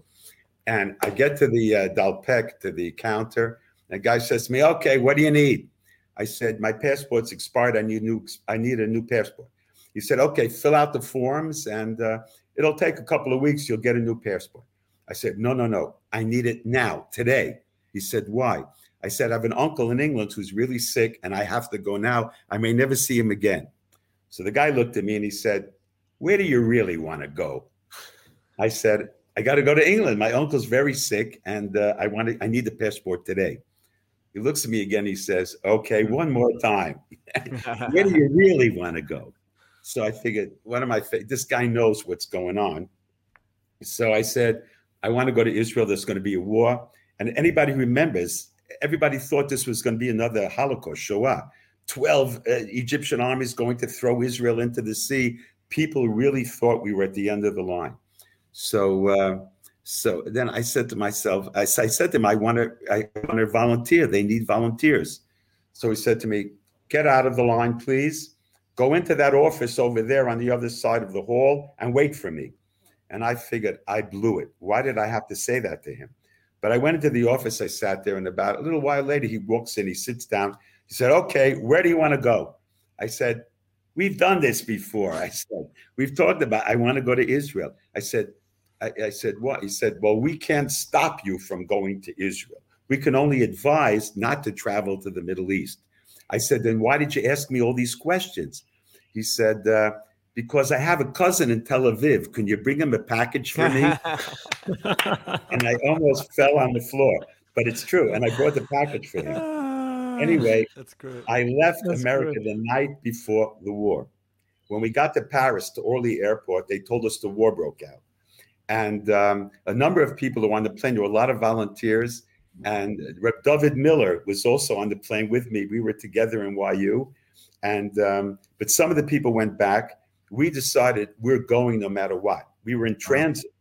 And I get to the uh, Dalpek, to the counter. And the guy says to me, Okay, what do you need? I said, My passport's expired. I need, new, I need a new passport. He said, Okay, fill out the forms and uh, It'll take a couple of weeks. You'll get a new passport. I said, No, no, no. I need it now, today. He said, Why? I said, I have an uncle in England who's really sick and I have to go now. I may never see him again. So the guy looked at me and he said, Where do you really want to go? I said, I got to go to England. My uncle's very sick and uh, I want to, I need the passport today. He looks at me again. He says, Okay, one more time. Where do you really want to go? So I figured, what am I? Fa- this guy knows what's going on. So I said, I want to go to Israel. There's going to be a war. And anybody who remembers, everybody thought this was going to be another Holocaust, Shoah. 12 uh, Egyptian armies going to throw Israel into the sea. People really thought we were at the end of the line. So, uh, so then I said to myself, I, I said to him, I want to, I want to volunteer. They need volunteers. So he said to me, get out of the line, please. Go into that office over there on the other side of the hall and wait for me. And I figured I blew it. Why did I have to say that to him? But I went into the office. I sat there, and about a little while later, he walks in. He sits down. He said, "Okay, where do you want to go?" I said, "We've done this before." I said, "We've talked about. I want to go to Israel." I said, I, I said, what? He said, Well, we can't stop you from going to Israel. We can only advise not to travel to the Middle East. I said, then why did you ask me all these questions? He said, uh, because I have a cousin in Tel Aviv. Can you bring him a package for me? and I almost fell on the floor, but it's true. And I brought the package for him. Anyway, That's great. I left That's America great. the night before the war. When we got to Paris, to Orly Airport, they told us the war broke out. And um, a number of people who were on the plane, there were a lot of volunteers and Rep. David Miller was also on the plane with me. We were together in YU. And um, but some of the people went back. We decided we're going no matter what. We were in transit.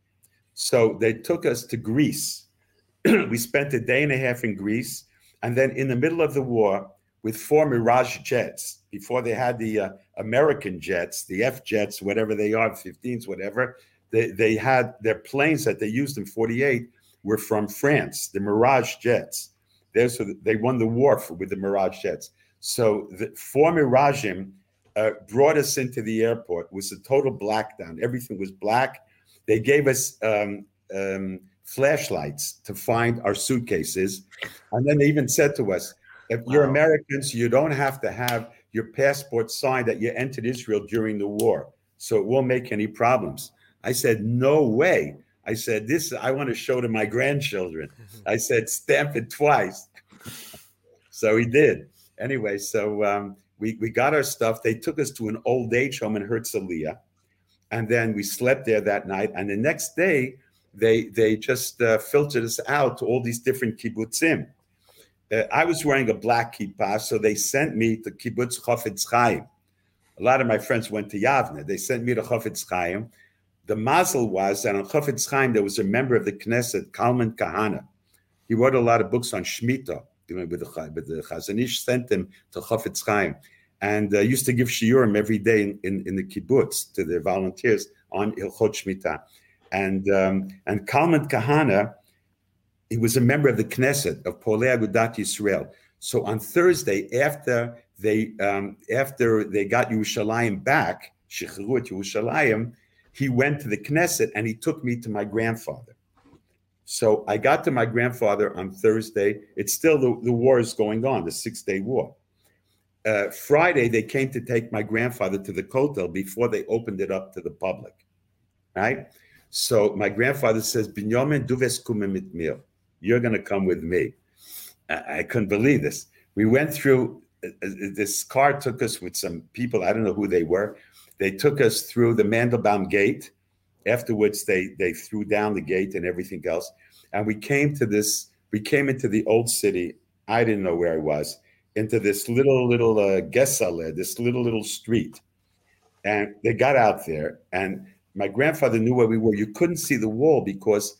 So they took us to Greece. we spent a day and a half in Greece. And then in the middle of the war, with four Mirage jets before they had the uh, American jets, the F jets, whatever they are, 15s, whatever. They, they had their planes that they used in 48 were from France, the Mirage jets. There, so they won the war for, with the Mirage jets. So the four Miragem uh, brought us into the airport. It was a total blackdown. Everything was black. They gave us um, um, flashlights to find our suitcases. And then they even said to us, if wow. you're Americans, you don't have to have your passport signed that you entered Israel during the war. So it won't make any problems. I said, no way. I said, this I want to show to my grandchildren. I said, stamp it twice. so he did. Anyway, so um, we, we got our stuff. They took us to an old age home in Herzliya. And then we slept there that night. And the next day, they they just uh, filtered us out to all these different kibbutzim. Uh, I was wearing a black kippah, so they sent me to kibbutz Chofetz Chaim. A lot of my friends went to Yavne. They sent me to Chofetz Chaim. The mazel was that on Chofetz Chaim there was a member of the Knesset, Kalman Kahana. He wrote a lot of books on Shemitah. With the, with the Chazon Ish sent him to Chofetz Chaim and uh, used to give shiurim every day in, in, in, the kibbutz to the volunteers on Hilchot Shemitah. And um, and Kalman Kahana, he was a member of the Knesset of Poalei Agudat Yisrael. So on Thursday, after they um, after they got Yerushalayim back, Shechru Yerushalayim, he went to the Knesset and he took me to my grandfather. So I got to my grandfather on Thursday. It's still the, the war is going on, the Six Day War. Uh, Friday, they came to take my grandfather to the Kotel before they opened it up to the public. Right? So my grandfather says, Binyamin duves mir. You're going to come with me. I, I couldn't believe this. We went through, uh, uh, this car took us with some people, I don't know who they were. They took us through the Mandelbaum gate. Afterwards, they they threw down the gate and everything else. And we came to this, we came into the old city. I didn't know where I was, into this little, little uh, Gesale, this little, little street. And they got out there, and my grandfather knew where we were. You couldn't see the wall because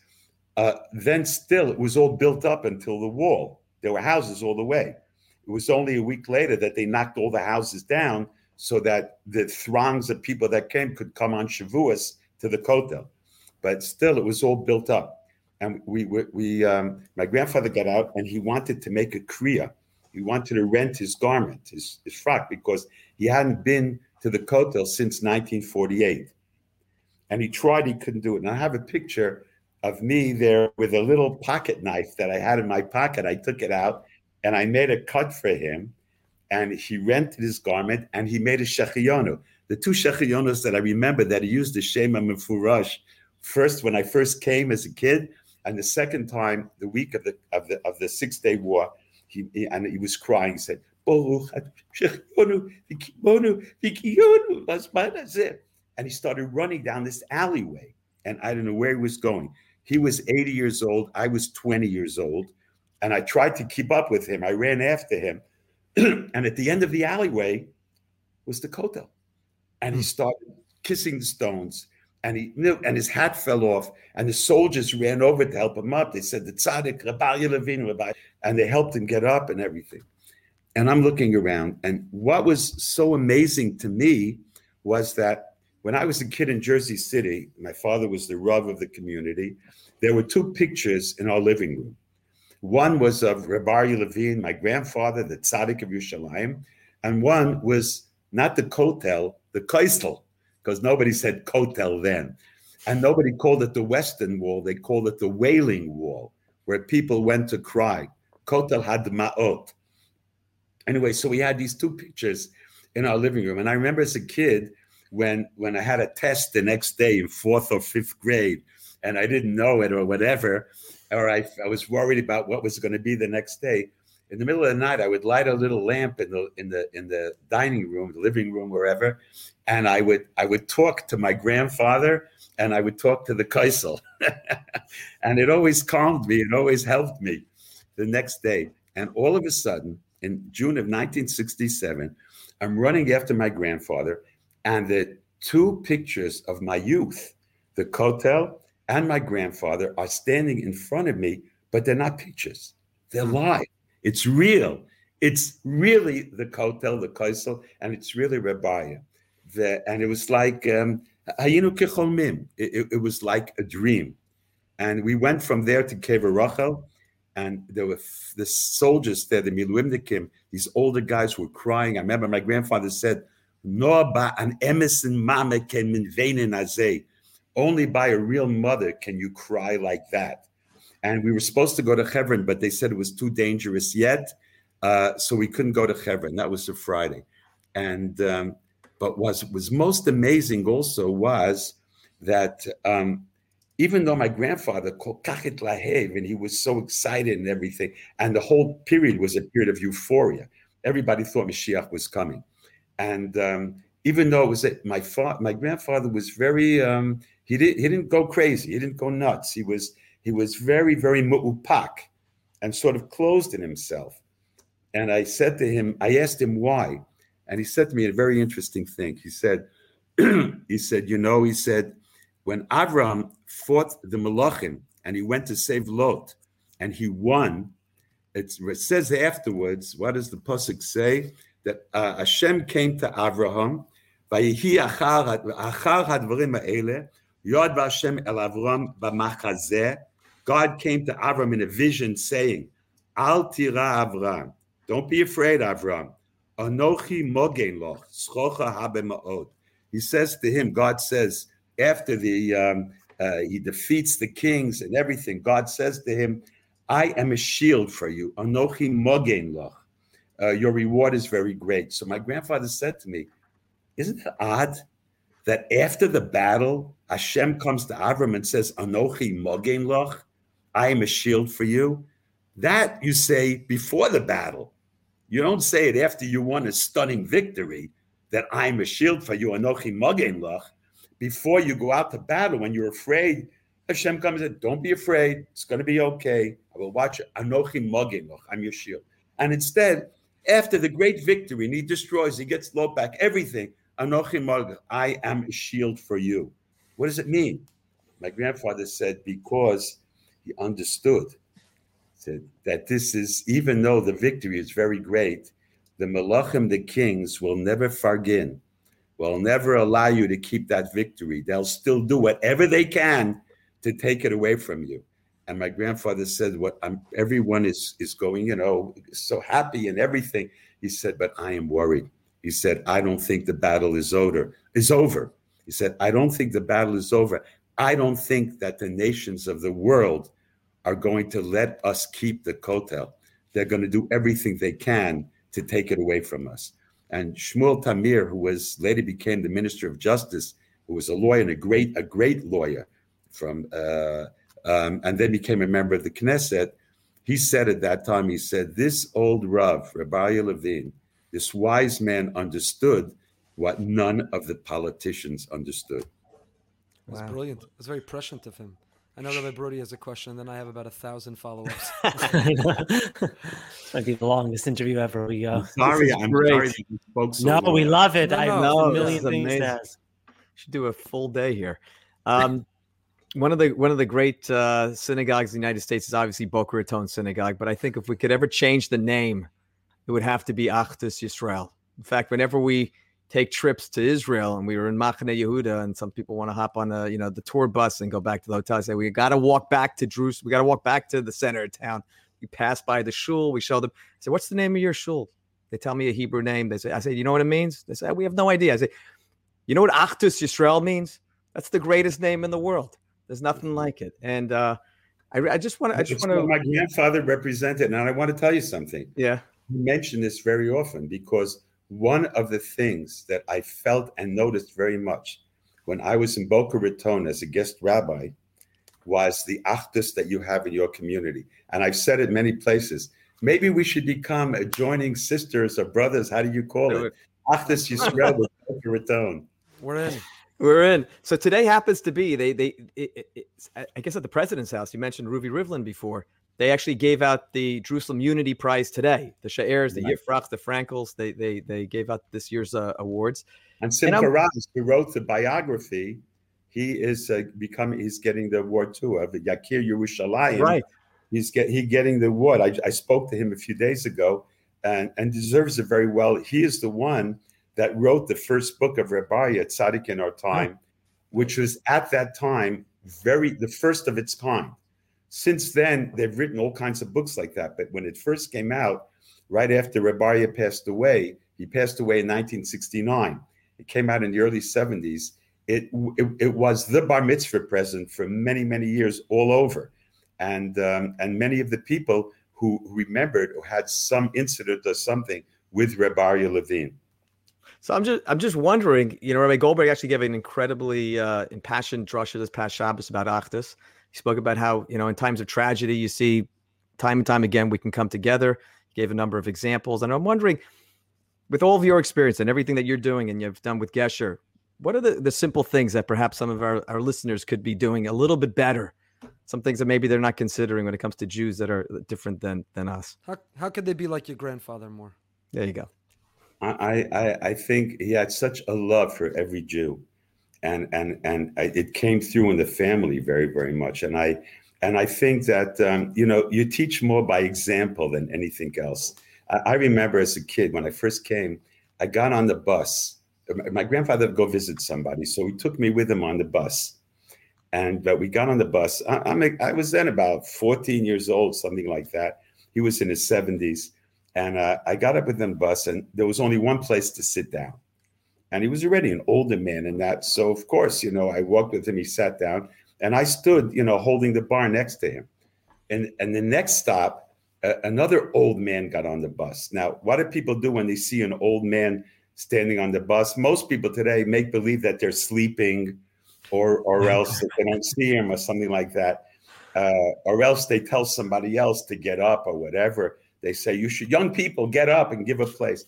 uh, then still it was all built up until the wall. There were houses all the way. It was only a week later that they knocked all the houses down so that the throngs of people that came could come on Shavuos to the Kotel. But still, it was all built up. And we, we, we um, my grandfather got out and he wanted to make a kriya. He wanted to rent his garment, his, his frock, because he hadn't been to the Kotel since 1948. And he tried, he couldn't do it. And I have a picture of me there with a little pocket knife that I had in my pocket. I took it out and I made a cut for him and he rented his garment and he made a shehecheyanu. The two shechionos that I remember that he used the Shema Mefurash first when I first came as a kid, and the second time the week of the of the of the Six Day War, he, he and he was crying. He said, and he started running down this alleyway, and I don't know where he was going. He was 80 years old. I was 20 years old, and I tried to keep up with him. I ran after him and at the end of the alleyway was the kotel. And he hmm. started kissing the stones. And he knew, and his hat fell off, and the soldiers ran over to help him up. They said, The tzaddik, Rabbi Levin, Rabbi, and they helped him get up and everything. And I'm looking around, and what was so amazing to me was that when I was a kid in Jersey City, my father was the Rav of the community. There were two pictures in our living room. One was of Rabbi Levine, my grandfather, the tzaddik of Yerushalayim, and one was not the kotel, the kaistel, because nobody said kotel then. And nobody called it the Western Wall, they called it the Wailing Wall, where people went to cry. Kotel HaDema'ot. Anyway, so we had these two pictures in our living room. And I remember as a kid, when when I had a test the next day in fourth or fifth grade, and I didn't know it or whatever, or I, I was worried about what was going to be the next day. In the middle of the night, I would light a little lamp in the in the in the dining room, the living room, wherever, and I would I would talk to my grandfather and I would talk to the Kaisel. and it always calmed me, it always helped me the next day. And all of a sudden, in June of 1967, I'm running after my grandfather, and the two pictures of my youth, the Kotel and my grandfather are standing in front of me, but they're not pictures. They're live. It's real. It's really the Kotel, the Kaisel, and it's really Reb Aryeh. The, and it was like um, it, it, it was like a dream. And we went from there to Kever Rachel, and there were the soldiers there, the Miluimnikim, these older guys were crying. I remember my grandfather said, "No ba an emerson mama can min Only by a real mother can you cry like that." And we were supposed to go to Hebron, but they said it was too dangerous yet, uh, so we couldn't go to Hebron. That was a Friday, and um, but what was most amazing also was that um, even though my grandfather called Kachet Lahev and he was so excited and everything, and the whole period was a period of euphoria. Everybody thought Mashiach was coming. And um, even though it was my father, my grandfather was very um, he didn't he didn't go crazy, he didn't go nuts. He was he was very, very mu'upak and sort of closed in himself. And I said to him, I asked him why. And he said to me a very interesting thing. He said, he said, you know, he said, when Avram fought the Malachim and he went to save Lot and he won, it says afterwards, what does the Pusik say? That uh, Hashem came to Avraham, Yod God came to Avram in a vision saying, Al tira Avram, don't be afraid, Avram. Anochi mogen loch, schocha habe He says to him, God says, after the um, uh, he defeats the kings and everything, God says to him, I am a shield for you. Anochi mogen loch. Uh, your reward is very great. So my grandfather said to me, Isn't it odd that after the battle, Hashem comes to Avram and says, Anochi mogen loch? I am a shield for you? That you say before the battle. You don't say it after you won a stunning victory that I'm a shield for you, Anochi mogen loch before you go out to battle, when you're afraid, Hashem comes and says, Don't be afraid. It's going to be okay. I will watch. Anochi Maginoch. I'm your shield. And instead, after the great victory, and he destroys, he gets low back, everything. Anochi Maginoch. I am a shield for you. What does it mean? My grandfather said, Because he understood said that this is, even though the victory is very great, the Malachim, the kings, will never fargin will never allow you to keep that victory. They'll still do whatever they can to take it away from you. And my grandfather said, "What I'm, everyone is is going, you know, so happy and everything." He said, "But I am worried." He said, "I don't think the battle is over. Is over." He said, "I don't think the battle is over. I don't think that the nations of the world are going to let us keep the kotel. They're going to do everything they can to take it away from us." And Shmuel Tamir, who was later became the Minister of Justice, who was a lawyer and a great a great lawyer from uh, um, and then became a member of the Knesset. He said at that time, he said, "This old Rav, Rabbi Levine, this wise man understood what none of the politicians understood." That's wow. brilliant. It was very prescient of him. I know Rabbi Brody has a question, and then I have about a thousand follow-ups. Might be the longest interview ever. We go. I'm sorry, I'm great. sorry. Spoke so no, long. we love it. No, I know a million things. Should do a full day here. Um, one of the one of the great uh, synagogues in the United States is obviously Boca Raton Synagogue, but I think if we could ever change the name, it would have to be Achdus Yisrael. In fact, whenever we take trips to Israel, and we were in Machane Yehuda, and some people want to hop on the you know the tour bus and go back to the hotel. I say we got to walk back to Jerusalem. We got to walk back to the center of town. We pass by the shul. We show them. I say, "What's the name of your shul?" They tell me a Hebrew name. They say, "I say, you know what it means?" They say, "We have no idea." I say, "You know what Achdus Yisrael means? That's the greatest name in the world. There's nothing like it." And uh, I, I just want to. I just want to. My grandfather represented, and I want to tell you something. Yeah, you mention this very often because one of the things that I felt and noticed very much when I was in Boca Raton as a guest rabbi was the achdus that you have in your community. And I've said it many places. Maybe we should become adjoining sisters or brothers. How do you call it? Achdus Yisrael with Boca Raton. We're in. We're in. So today happens to be they they it, it, I guess at the president's house. You mentioned Ruby Rivlin before. They actually gave out the Jerusalem Unity Prize today. The Sha'ers, the nice. Yifrachs, the Frankels, they they they gave out this year's uh, awards. And Simcha Raz, who wrote the biography, he is uh, becoming. He's getting the award too of Yakir Yerushalayim. Right. He's get he getting the award. I, I spoke to him a few days ago. and, and deserves it very well. He is the one that wrote the first book of Reb Aryeh, Tzaddik in Our Time, which was at that time very the first of its kind. Since then, they've written all kinds of books like that. But when it first came out, right after Reb Aryeh passed away, he passed away in 1969. It came out in the early 70s. It, it, it was the bar mitzvah present for many, many years all over. And, um, and many of the people who remembered or had some incident or something with Rebbe Levine. So I'm just I'm just wondering, you know, Rabbi Goldberg actually gave an incredibly uh, impassioned drasha this past Shabbos about Achdus. He spoke about how you know in times of tragedy, you see time and time again we can come together. He gave a number of examples, and I'm wondering, with all of your experience and everything that you're doing and you've done with Gesher, what are the, the simple things that perhaps some of our, our listeners could be doing a little bit better? Some things that maybe they're not considering when it comes to Jews that are different than than us. How how could they be like your grandfather more? There you go. I, I, I think he had such a love for every Jew, and and and it came through in the family very very much. And I and I think that um, you know you teach more by example than anything else. I, I, remember as a kid when I first came, I got on the bus. My grandfather would go visit somebody, so he took me with him on the bus. And but we got on the bus. I, I'm a, I was then about 14 years old, something like that. He was in his 70s and uh, I got up with the bus, and there was only one place to sit down. And he was already an older man in that. So, of course, you know, I walked with him, he sat down, and I stood, you know, holding the bar next to him. And, and the next stop, uh, another old man got on the bus. Now, what do people do when they see an old man standing on the bus? Most people today make believe that they're sleeping or, or else they don't see him or something like that. Uh, or else they tell somebody else to get up or whatever. They say, You should, young people, get up and give a place.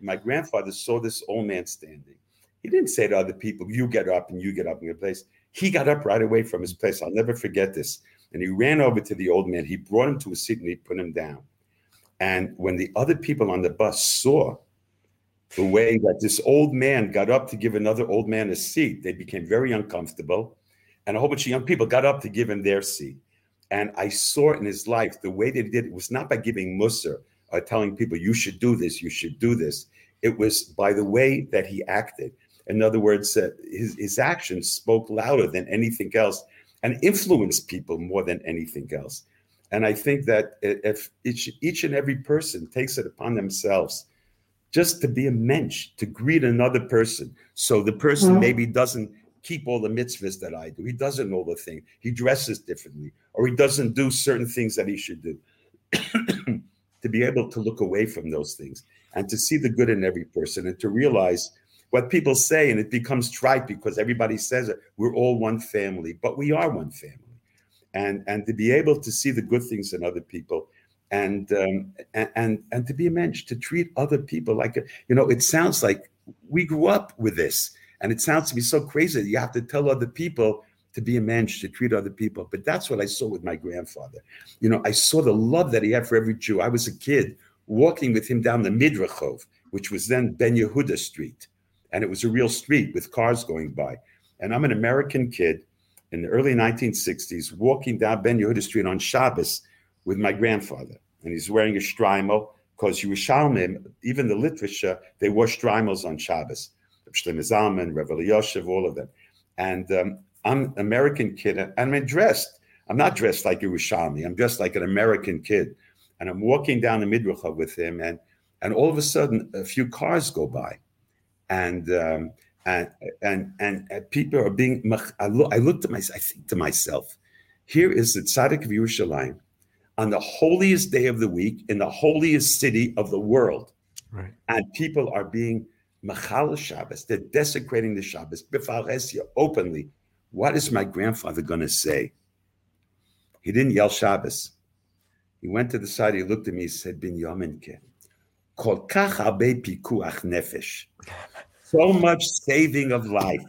My grandfather saw this old man standing. He didn't say to other people, You get up and you get up in your place. He got up right away from his place. I'll never forget this. And he ran over to the old man. He brought him to a seat and he put him down. And when the other people on the bus saw the way that this old man got up to give another old man a seat, they became very uncomfortable. And a whole bunch of young people got up to give him their seat. And I saw in his life the way that he did it was not by giving mussar or telling people, you should do this, you should do this. It was by the way that he acted. In other words, uh, his, his actions spoke louder than anything else and influenced people more than anything else. And I think that if each, each and every person takes it upon themselves just to be a mensch, to greet another person, so the person mm-hmm. maybe doesn't keep all the mitzvahs that I do. He doesn't know the thing. He dresses differently, or he doesn't do certain things that he should do. to be able to look away from those things and to see the good in every person and to realize what people say, and it becomes trite because everybody says it. We're all one family, but we are one family, and and to be able to see the good things in other people. And, um, and and and to be a mensch, to treat other people like you know, it sounds like we grew up with this and it sounds to me so crazy you have to tell other people to be a mensch, to treat other people. But that's what I saw with my grandfather. You know, I saw the love that he had for every Jew. I was a kid walking with him down the Midrachov, which was then Ben Yehuda Street. And it was a real street with cars going by. And I'm an American kid in the early 1960s walking down Ben Yehuda Street on Shabbos with my grandfather. And he's wearing a shtreimel because Yerushalmim, even the Litvisha, they wore shtreimels on Shabbos. Shlomo Zalman, Rev Elyashiv, all of them. And um, I'm an American kid, and I'm dressed. I'm not dressed like a Yerushalmi. I'm dressed like an American kid. And I'm walking down the Midracha with him, and and all of a sudden, a few cars go by, and um, and, and and and people are being. I look, I look to myself. I think to myself, here is the Tzaddik of Yerushalayim on the holiest day of the week in the holiest city of the world, right. and people are being Machal Shabbos. They're desecrating the Shabbos. Bifaresia openly. What is my grandfather going to say? He didn't yell Shabbos. He went to the side. He looked at me. He said, "Bin Yaminke, kol kach pikuach nefesh." So much saving of life,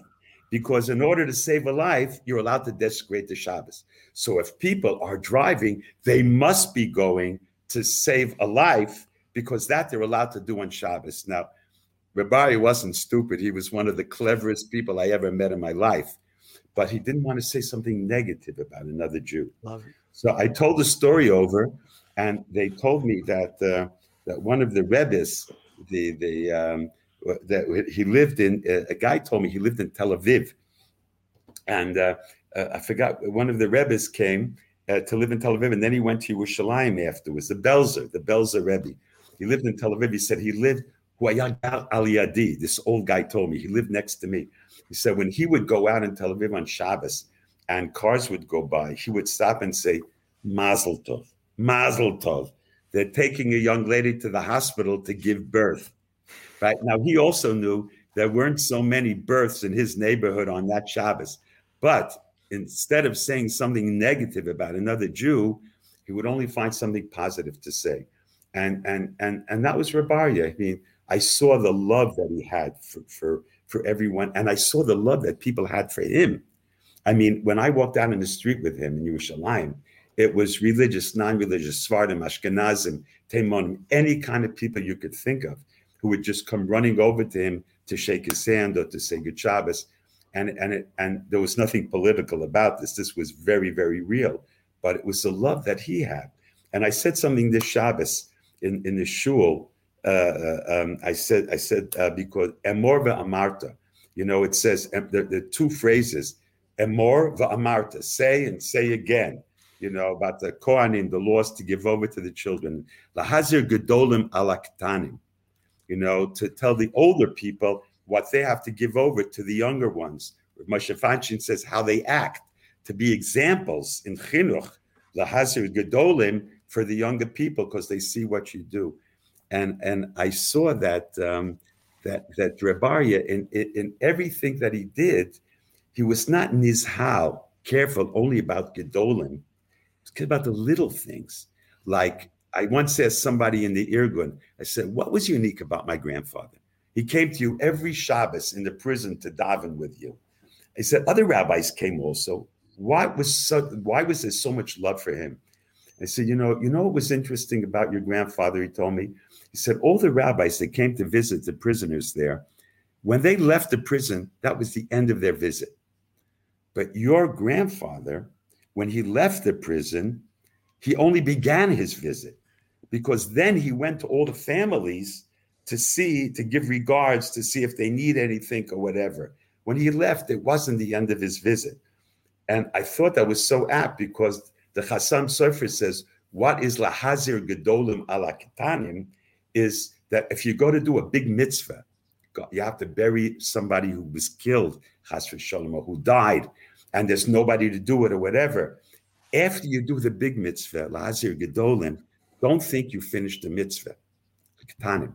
because in order to save a life, you're allowed to desecrate the Shabbos. So if people are driving, they must be going to save a life because that they're allowed to do on Shabbos. Now, Reb Aryeh wasn't stupid. He was one of the cleverest people I ever met in my life but he didn't want to say something negative about another Jew. So I told the story over, and they told me that uh, that one of the rebbes, the the um, that he lived in, a guy told me he lived in Tel Aviv, and uh, uh, I forgot one of the rebbes came uh, to live in Tel Aviv, and then he went to Yerushalayim afterwards. The Belzer, the Belzer Rebbe, he lived in Tel Aviv. He said he lived. This old guy told me he lived next to me. He said when he would go out in Tel Aviv on Shabbos and cars would go by, he would stop and say, Mazel Tov, Mazel Tov. They're taking a young lady to the hospital to give birth. Right now, he also knew there weren't so many births in his neighborhood on that Shabbos. But instead of saying something negative about another Jew, he would only find something positive to say. And and and and that was Reb Aryeh. I mean, I saw the love that he had for, for for everyone. And I saw the love that people had for him. I mean, when I walked down in the street with him in Yerushalayim, it was religious, non-religious, Sfardim, Ashkenazim, Teimonim, any kind of people you could think of who would just come running over to him to shake his hand or to say good Shabbos. And, and, it, and there was nothing political about this. This was very, very real. But it was the love that he had. And I said something this Shabbos in, in the shul uh, uh, um, I said I said uh, because amor amarta, you know, it says the, the two phrases amor amarta, say and say again you know, about the Kohanim, the laws to give over to the children. Lahazir Gedolim Alaktanim, you know, to tell the older people what they have to give over to the younger ones. Moshe Fanchin says how they act, to be examples in Chinuch, Lahazir Gedolim for the younger people, because they see what you do and and I saw that um, that that Drebaria in, in, in everything that he did, he was not nizhal, careful only about gedolim, it's about the little things. Like I once asked somebody in the Irgun, I said, "What was unique about my grandfather? He came to you every Shabbos in the prison to daven with you." I said, "Other rabbis came also. Why was so, why was there so much love for him?" I said, you know, you know what was interesting about your grandfather? He told me. He said all the rabbis that came to visit the prisoners there, when they left the prison, that was the end of their visit. But your grandfather, when he left the prison, he only began his visit because then he went to all the families to see, to give regards, to see if they need anything or whatever. When he left, it wasn't the end of his visit. And I thought that was so apt because the Chassam Sofer says, what is lahazir gedolim ala ketanim is that if you go to do a big mitzvah, you have to bury somebody who was killed, chas v'shalom, who died, and there's nobody to do it or whatever. After you do the big mitzvah, lahazir gedolim, don't think you finished the mitzvah, ketanim.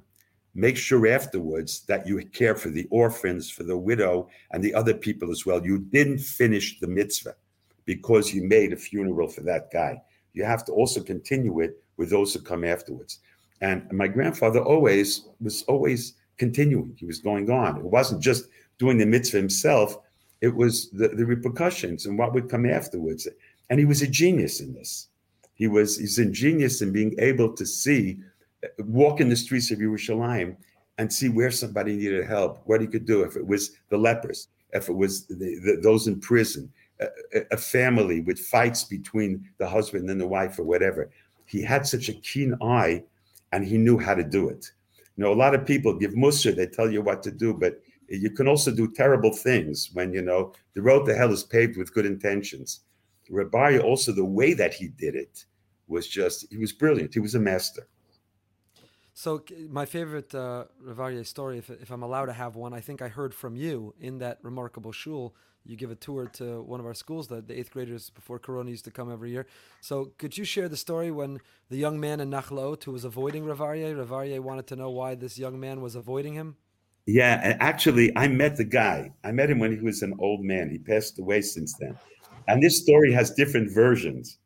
Make sure afterwards that you care for the orphans, for the widow, and the other people as well. You didn't finish the mitzvah because you made a funeral for that guy. You have to also continue it with those who come afterwards. And my grandfather always was always continuing. He was going on. It wasn't just doing the mitzvah himself. It was the, the repercussions and what would come afterwards. And he was a genius in this. He was he's ingenious in being able to see, uh, walk in the streets of Yerushalayim and see where somebody needed help, what he could do. If it was the lepers, if it was the, the, those in prison, a, family with fights between the husband and the wife or whatever. He had such a keen eye and he knew how to do it. You know, a lot of people give mussar, they tell you what to do, but you can also do terrible things when, you know, the road to hell is paved with good intentions. Rabbi, also the way that he did it was just, he was brilliant. He was a master. So my favorite uh, story, if, if I'm allowed to have one, I think I heard from you in that remarkable shul you give a tour to one of our schools that the eighth graders before Corona used to come every year. So could you share the story when the young man in Nachlaot who was avoiding Rav Aryeh, Ravarie wanted to know why this young man was avoiding him? Yeah, actually, I met the guy. I met him when he was an old man. He passed away since then. And this story has different versions.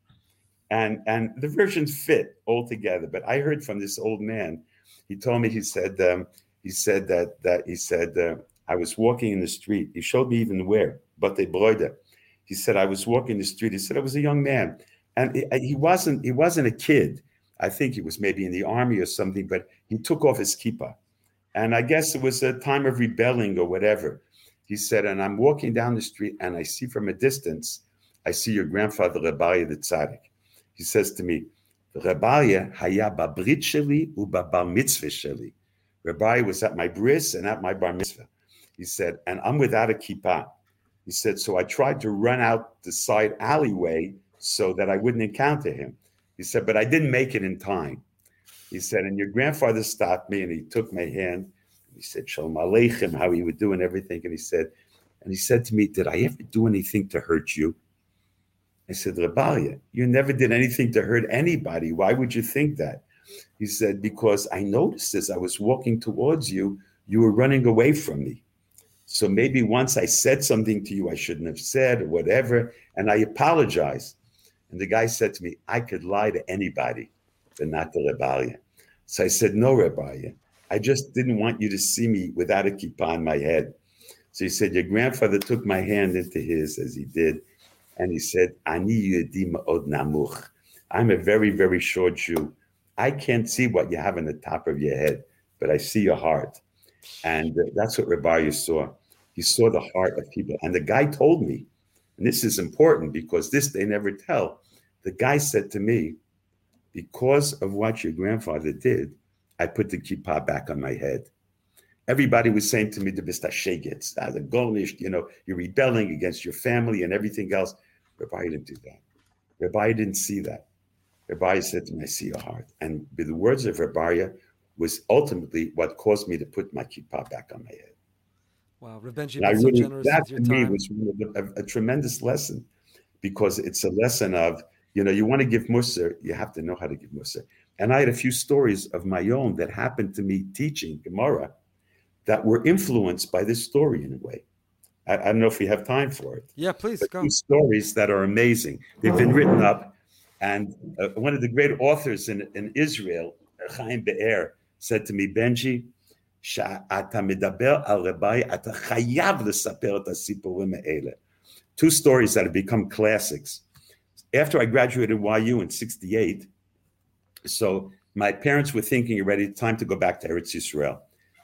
And, and the versions fit all together. But I heard from this old man. He told me, he said, um, he said that, that he said, uh, I was walking in the street. He showed me even where. Bate Broida. He said, I was walking the street. He said, I was a young man. And uh, he, wasn't, he wasn't a kid. I think he was maybe in the army or something, but he took off his kippah. And I guess it was a time of rebelling or whatever. He said, and I'm walking down the street and I see from a distance, I see your grandfather, Rebalia the Tzaddik. He says to me, Rebalia haya babrit sheli ubabar mitzvah sheli. Rebalia was at my bris and at my bar mitzvah. He said, and I'm without a kippah. He said, so I tried to run out the side alleyway so that I wouldn't encounter him. He said, but I didn't make it in time. He said, and your grandfather stopped me and he took my hand. He said, Shalom Aleichem, how he would do and everything. And he said, and he said to me, Did I ever do anything to hurt you? I said, Rebalia, you never did anything to hurt anybody. Why would you think that? He said, Because I noticed as I was walking towards you, you were running away from me. So maybe once I said something to you I shouldn't have said or whatever, and I apologized. And the guy said to me, I could lie to anybody, but not to Rebalia. So I said, No, Rebalia. I just didn't want you to see me without a kippah on my head. So he said, Your grandfather took my hand into his as he did, and he said, Ani od namuch. I'm a very, very short Jew. I can't see what you have on the top of your head, but I see your heart. And uh, that's what Rebalia saw. He saw the heart of people. And the guy told me, and this is important because this they never tell. The guy said to me, Because of what your grandfather did, I put the kippah back on my head. Everybody was saying to me, the shegets, the gornish, you know, you're rebelling against your family and everything else. Rabbi didn't do that. Rabbi didn't see that. Rabbi said to me, I see your heart. And the words of Rabbi was ultimately what caused me to put my kippah back on my head. Wow, And I so really, generous that to me time. was a, a tremendous lesson because it's a lesson of, you know, you want to give Musar, you have to know how to give Musar. And I had a few stories of my own that happened to me teaching Gemara that were influenced by this story in a way. I, I don't know if we have time for it. Yeah, please go. stories that are amazing. They've been written up. And uh, one of the great authors in, in Israel, Chaim Be'er, said to me, Benji, שאתה מדבר על רבי, אתה חייב לספר את הסיפורים האלה. Two stories that have become classics. After I graduated YU in 68, so my parents were thinking already, time to go back to Eretz Yisrael.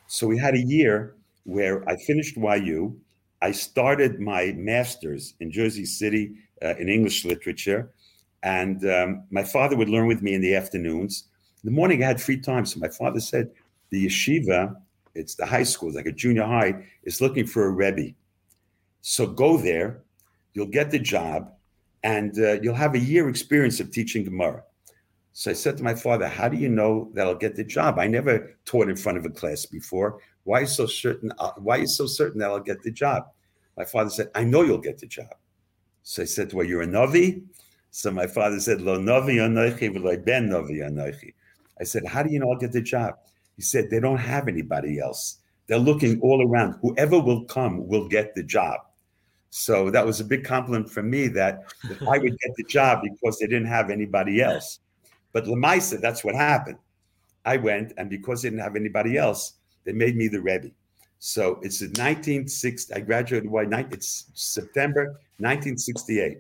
So we had a year where I finished YU. I started my master's in Jersey City uh, in English literature. And um, my father would learn with me in the afternoons. In the morning, I had free time. So my father said, the yeshiva, it's the high school, it's like a junior high, is looking for a Rebbe. So go there, you'll get the job, and uh, you'll have a year experience of teaching Gemara. So I said to my father, How do you know that I'll get the job? I never taught in front of a class before. Why are you so certain? Uh, why are you so certain that I'll get the job? My father said, I know you'll get the job. So I said, Well, you're a Navi? So my father said, Lo Navi anoichi ben Navi anoichi. I said, How do you know I'll get the job? He said, They don't have anybody else. They're looking all around. Whoever will come will get the job. So that was a big compliment for me that I would get the job because they didn't have anybody else. But Lamaisa, that's what happened. I went, and because they didn't have anybody else, they made me the Rebbe. So it's in 1960. I graduated. Why? It's September 1968.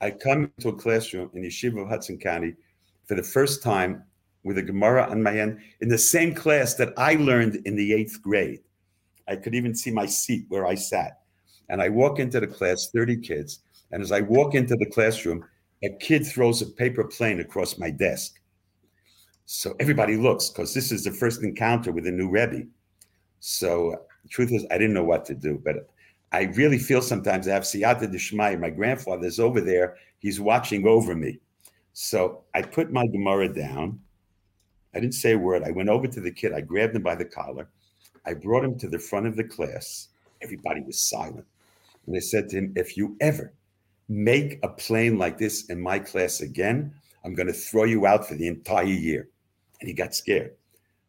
I come into a classroom in Yeshiva of Hudson County for the first time with a Gemara on my hand in the same class that I learned in the eighth grade. I could even see my seat where I sat. And I walk into the class, 30 kids. And as I walk into the classroom, a kid throws a paper plane across my desk. So everybody looks because this is the first encounter with a new Rebbe. So truth is, I didn't know what to do, but I really feel sometimes I have siyata d'shmai. My grandfather's over there; he's watching over me. So I put my Gemara down. I didn't say a word. I went over to the kid. I grabbed him by the collar. I brought him to the front of the class. Everybody was silent, and I said to him, "If you ever make a plane like this in my class again, I'm going to throw you out for the entire year." And he got scared.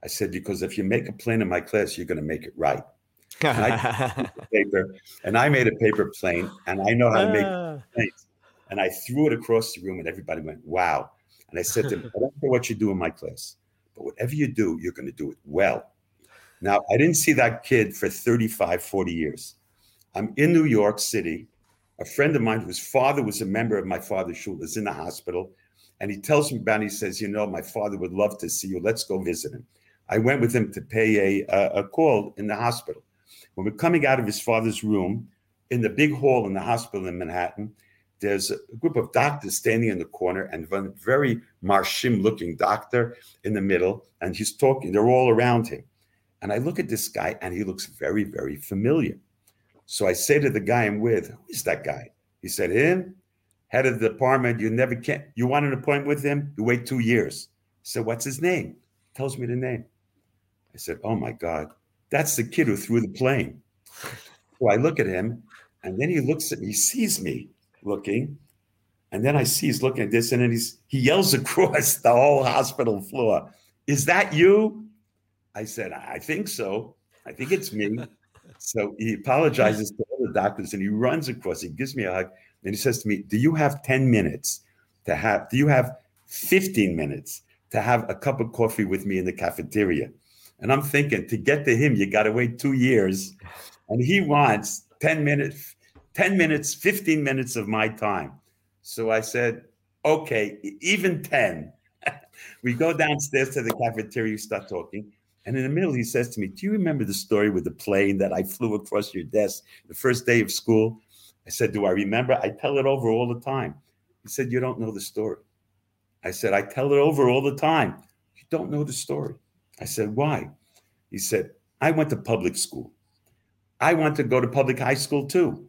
I said, because if you make a plane in my class, you're going to make it right. And I paper, and I made a paper plane, and I know how to make ah. planes. And I threw it across the room, and everybody went, "Wow!" And I said to him, "I don't care what you do in my class, whatever you do, you're going to do it well." Now, I didn't see that kid for 35, 40 years. I'm in New York City. A friend of mine whose father was a member of my father's shul is in the hospital. And he tells me about it. He says, You know, my father would love to see you. Let's go visit him. I went with him to pay a, a, a call in the hospital. When we're coming out of his father's room in the big hall in the hospital in Manhattan, there's a group of doctors standing in the corner and one very marshim looking doctor in the middle, and he's talking. They're all around him. And I look at this guy, and he looks very, very familiar. So I say to the guy I'm with, Who is that guy? He said, Him, head of the department. You never can. You want an appointment with him? You wait two years. I said, What's his name? He tells me the name. I said, Oh my God, that's the kid who threw the plane. So I look at him, and then he looks at me, he sees me looking. And then I see he's looking at this, and then he's he yells across the whole hospital floor, Is that you? I said, I think so. I think it's me. so he apologizes to all the doctors and he runs across, he gives me a hug, and he says to me, Do you have 10 minutes to have, do you have 15 minutes to have a cup of coffee with me in the cafeteria? And I'm thinking, to get to him, you got to wait two years. And he wants 10 minutes, 10 minutes, 15 minutes of my time. So I said, okay, even 10. we go downstairs to the cafeteria, we start talking. And in the middle, he says to me, Do you remember the story with the plane that I flew across your desk the first day of school? I said, Do I remember? I tell it over all the time. He said, You don't know the story. I said, I tell it over all the time. You don't know the story. I said, Why? He said, I went to public school. I want to go to public high school too.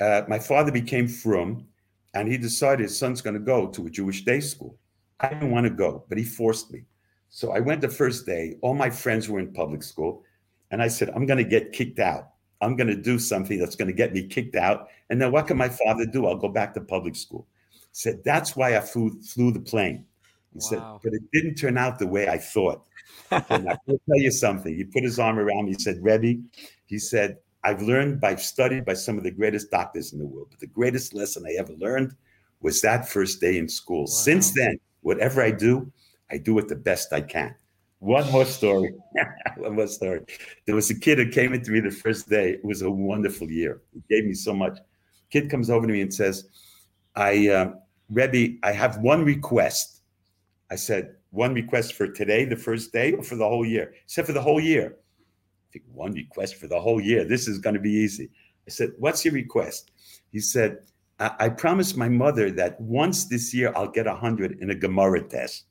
Uh, my father became frum and he decided his son's going to go to a Jewish day school. I didn't want to go, but he forced me. So I went the first day. All my friends were in public school. And I said, I'm going to get kicked out. I'm going to do something that's going to get me kicked out. And then what can my father do? I'll go back to public school. He said, That's why I flew, flew the plane. He wow. said, But it didn't turn out the way I thought. and I will tell you something. He put his arm around me. He said, Rebbe, he said, I've learned by studied by some of the greatest doctors in the world, but the greatest lesson I ever learned was that first day in school. Wow. Since then, whatever I do, I do it the best I can. One more story. One more story. There was a kid who came into me the first day. It was a wonderful year. He gave me so much. Kid comes over to me and says, "I, uh, Rebbe, I have one request." I said, "One request for today, the first day, or for the whole year?" He said, "For the whole year." Think one request for the whole year. This is going to be easy. I said, "What's your request?" He said, I, I promised my mother that once this year I'll get a hundred in a Gemara test."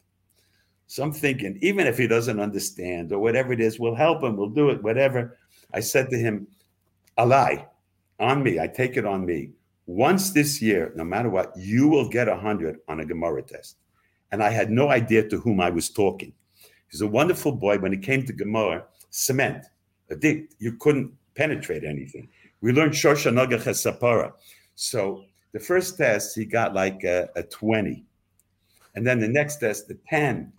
So I'm thinking, even if he doesn't understand or whatever it is, we'll help him, we'll do it, whatever. I said to him, Alai, on me, I take it on me. Once this year, no matter what, you will get a 100 on a Gemara test. And I had no idea to whom I was talking. He's a wonderful boy. When it came to Gemara, cement, a dick, you couldn't penetrate anything. We learned Shosha Nagach Sapara. So the first test, he got like a, a 20. And then the next test, the 10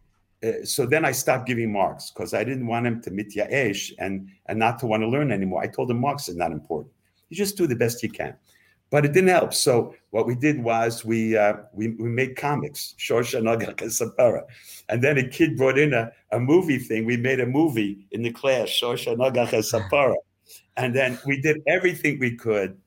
uh, so then I stopped giving marks because I didn't want him to mityaesh and and not to want to learn anymore. I told him marks is not important. You just do the best you can. But it didn't help. So what we did was we uh, we, we made comics, Shosha Sapara. And then a kid brought in a, a movie thing. We made a movie in the class, Shosha Sapara. And then we did everything we could.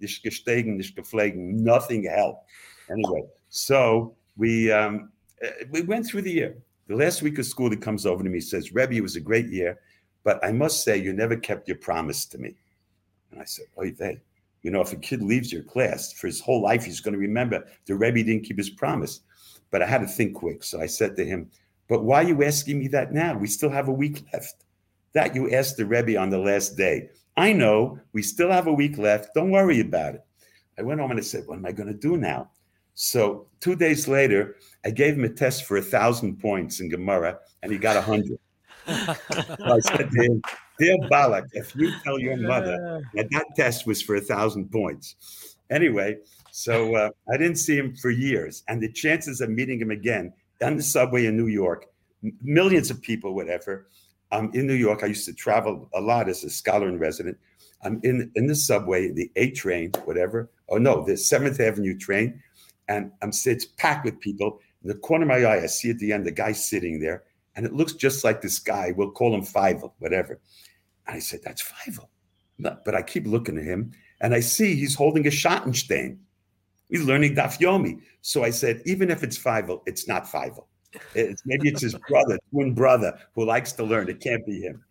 Nothing helped. Anyway, so we um, uh, we went through the year. The last week of school, he comes over to me, says, Rebbe, it was a great year, but I must say you never kept your promise to me. And I said, Oh, they, you know, if a kid leaves your class for his whole life, he's going to remember the Rebbe didn't keep his promise. But I had to think quick. So I said to him, But why are you asking me that now? We still have a week left. That you asked the Rebbe on the last day. I know we still have a week left. Don't worry about it. I went home and I said, What am I going to do now? So two days later, I gave him a test for a thousand points in Gemara, and he got a hundred. so I said to him, "Dear Balak, if you tell your mother that that test was for a thousand points." Anyway, so uh, I didn't see him for years, and the chances of meeting him again on the subway in New York, millions of people, whatever. I'm in New York. I used to travel a lot as a scholar and resident. I'm in in the subway, the A train, whatever. Oh no, the Seventh Avenue train and I'm it's packed with people. In the corner of my eye, I see at the end the guy sitting there, and it looks just like this guy. We'll call him Feivel, whatever. And I said, "That's Feivel," but I keep looking at him, and I see he's holding a Schottenstein. He's learning Daf Yomi. So I said, even if it's Feivel, it's not Feivel. It's, maybe it's his brother, twin brother, who likes to learn. It can't be him.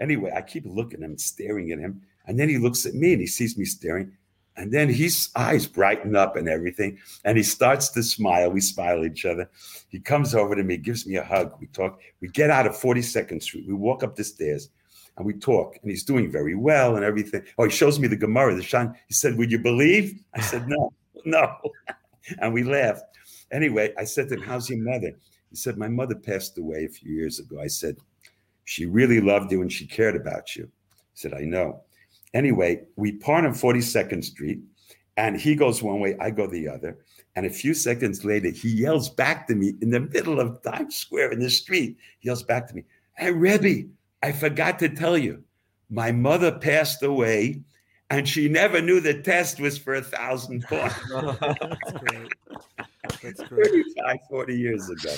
Anyway, I keep looking at him, staring at him, and then he looks at me and he sees me staring. And then his eyes brighten up and everything. And he starts to smile. We smile at each other. He comes over to me, gives me a hug. We talk. We get out of 42nd Street. We walk up the stairs and we talk. And he's doing very well and everything. Oh, he shows me the Gemara, the Shan. He said, Would you believe? I said, No, no. and we laughed. Anyway, I said to him, How's your mother? He said, My mother passed away a few years ago. I said, She really loved you and she cared about you. He said, I know. Anyway, we part on 42nd Street, and he goes one way, I go the other. And a few seconds later, he yells back to me in the middle of Times Square in the street. He yells back to me, Hey, Rebbe, I forgot to tell you, my mother passed away and she never knew the test was for a thousand points. Oh, that's great. That's great. 35, 40 years ago.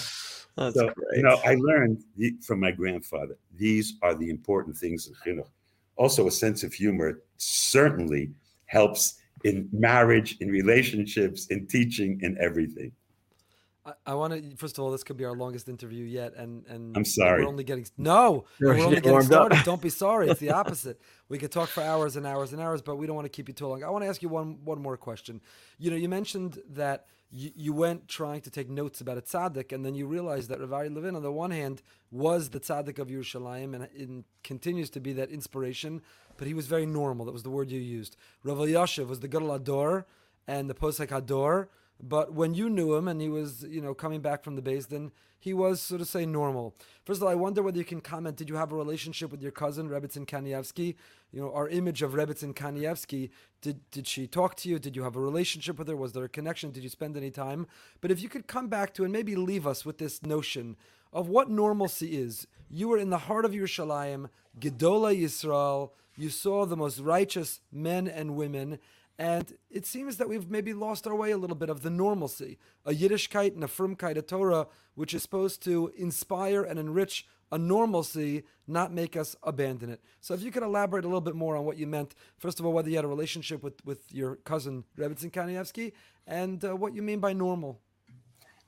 That's so, great. You know, I learned from my grandfather, these are the important things in chinuch also a sense of humor certainly helps in marriage, in relationships, in teaching, in everything. I, I want to first of all, this could be our longest interview yet, and and I'm sorry. We're only getting no, we're only getting started. Don't be sorry. It's the opposite. we could talk for hours and hours and hours, but we don't want to keep you too long. I want to ask you one one more question. You know, you mentioned that you, you went trying to take notes about a tzaddik, and then you realized that Rav Aryeh Levin, on the one hand, was the tzaddik of Yerushalayim, and, and continues to be that inspiration, but he was very normal. That was the word you used. Rav Elyashiv was the Gadol HaDor and the Posek Hador, but when you knew him and he was, you know, coming back from the base, then he was, so to say, normal. First of all, I wonder whether you can comment. Did you have a relationship with your cousin, Rebbitzin Kanievsky? You know, our image of Rebbitzin Kanievsky. Did did she talk to you? Did you have a relationship with her? Was there a connection? Did you spend any time? But if you could come back to and maybe leave us with this notion of what normalcy is. You were in the heart of Yerushalayim, Gedola Yisrael. You saw the most righteous men and women, and it seems that we've maybe lost our way a little bit of the normalcy, a Yiddishkeit and a Frumkeit, a Torah, which is supposed to inspire and enrich a normalcy, not make us abandon it. So if you could elaborate a little bit more on what you meant, first of all, whether you had a relationship with, with your cousin Rebbitzin Kanievsky, and uh, what you mean by normal.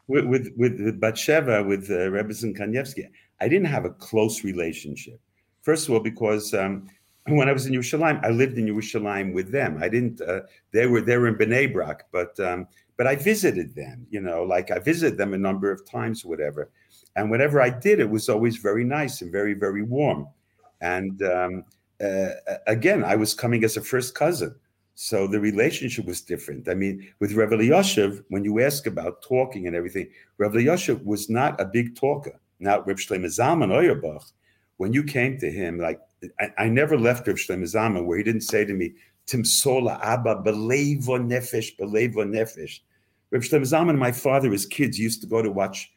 With with with, Batsheva, with uh, Rebbitzin Kanievsky, I didn't have a close relationship. First of all, because um, when I was in Yerushalayim, I lived in Yerushalayim with them. I didn't. Uh, they were they were in Bnei Brak, but um, but I visited them. You know, like I visited them a number of times, whatever. And whenever I did, it was always very nice and very very warm. And um, uh, again, I was coming as a first cousin, so the relationship was different. I mean, with Rev Elyashiv, when you ask about talking and everything, Rev Elyashiv was not a big talker. Not Reb Shlomo Zalman Auerbach, when you came to him, like I, I never left Rav Shlomo Zalman where he didn't say to me, Timsola Abba, Belevo Nefesh, Belevo Nefesh. Rav Shlomo Zalman and my father, as kids, used to go to watch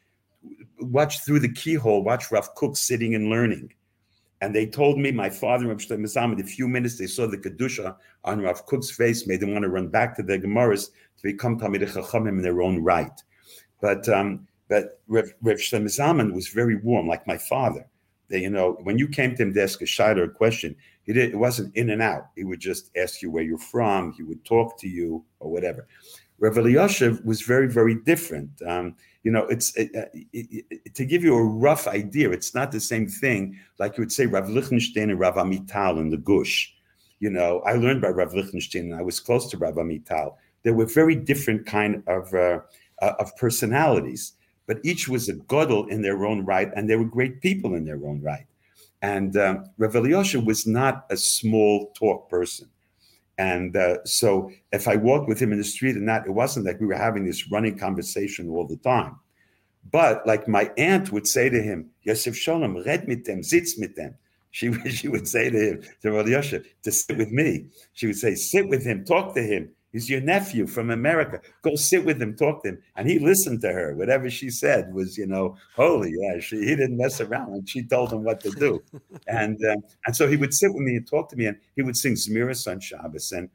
watch through the keyhole, watch Rav Kook sitting and learning. And they told me, my father Rav Shlomo Zalman, a few minutes they saw the Kedusha on Rav Kook's face, made them want to run back to the Gemaras to become Talmid Chachamim in their own right. But um, but Rav, Rav Shlomo Zalman was very warm, like my father you know, when you came to him to ask a shot or a question, he did, it wasn't in and out. He would just ask you where you're from. He would talk to you or whatever. Elyashiv was very, very different. Um, you know, it's it, it, it, to give you a rough idea. It's not the same thing like you would say Rav Lichtenstein and Rav Amital in the Gush. You know, I learned by Rav Lichtenstein, and I was close to Rav Amital. There were very different kind of uh, uh, of personalities but each was a godel in their own right, and they were great people in their own right. And um, Rav was not a small talk person. And uh, so if I walked with him in the street and that, it wasn't like we were having this running conversation all the time. But like my aunt would say to him, Yosef Shalom, red mit them, sitz mit them. She, she would say to him, to Rav Elyashiv, to sit with me. She would say, sit with him, talk to him. He's your nephew from America. Go sit with him, talk to him. And he listened to her. Whatever she said was, you know, holy. Yeah, she, he didn't mess around. And she told him what to do. and um, and so he would sit with me and talk to me. And he would sing Zmiris on Shabbos. And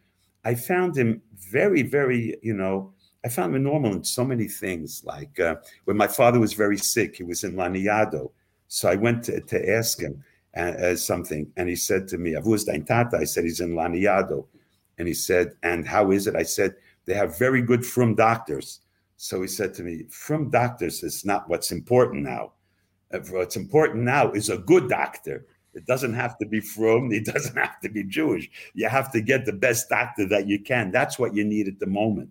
I found him very, very, you know, I found him normal in so many things. Like uh, when my father was very sick, he was in Laniado. So I went to, to ask him uh, uh, something. And he said to me, Avuz dein Tata? I said, he's in Laniado. And he said, And how is it? I said, They have very good from doctors. So he said to me, From doctors is not what's important now. Uh, what's important now is a good doctor. It doesn't have to be from. It doesn't have to be Jewish. You have to get the best doctor that you can. That's what you need at the moment.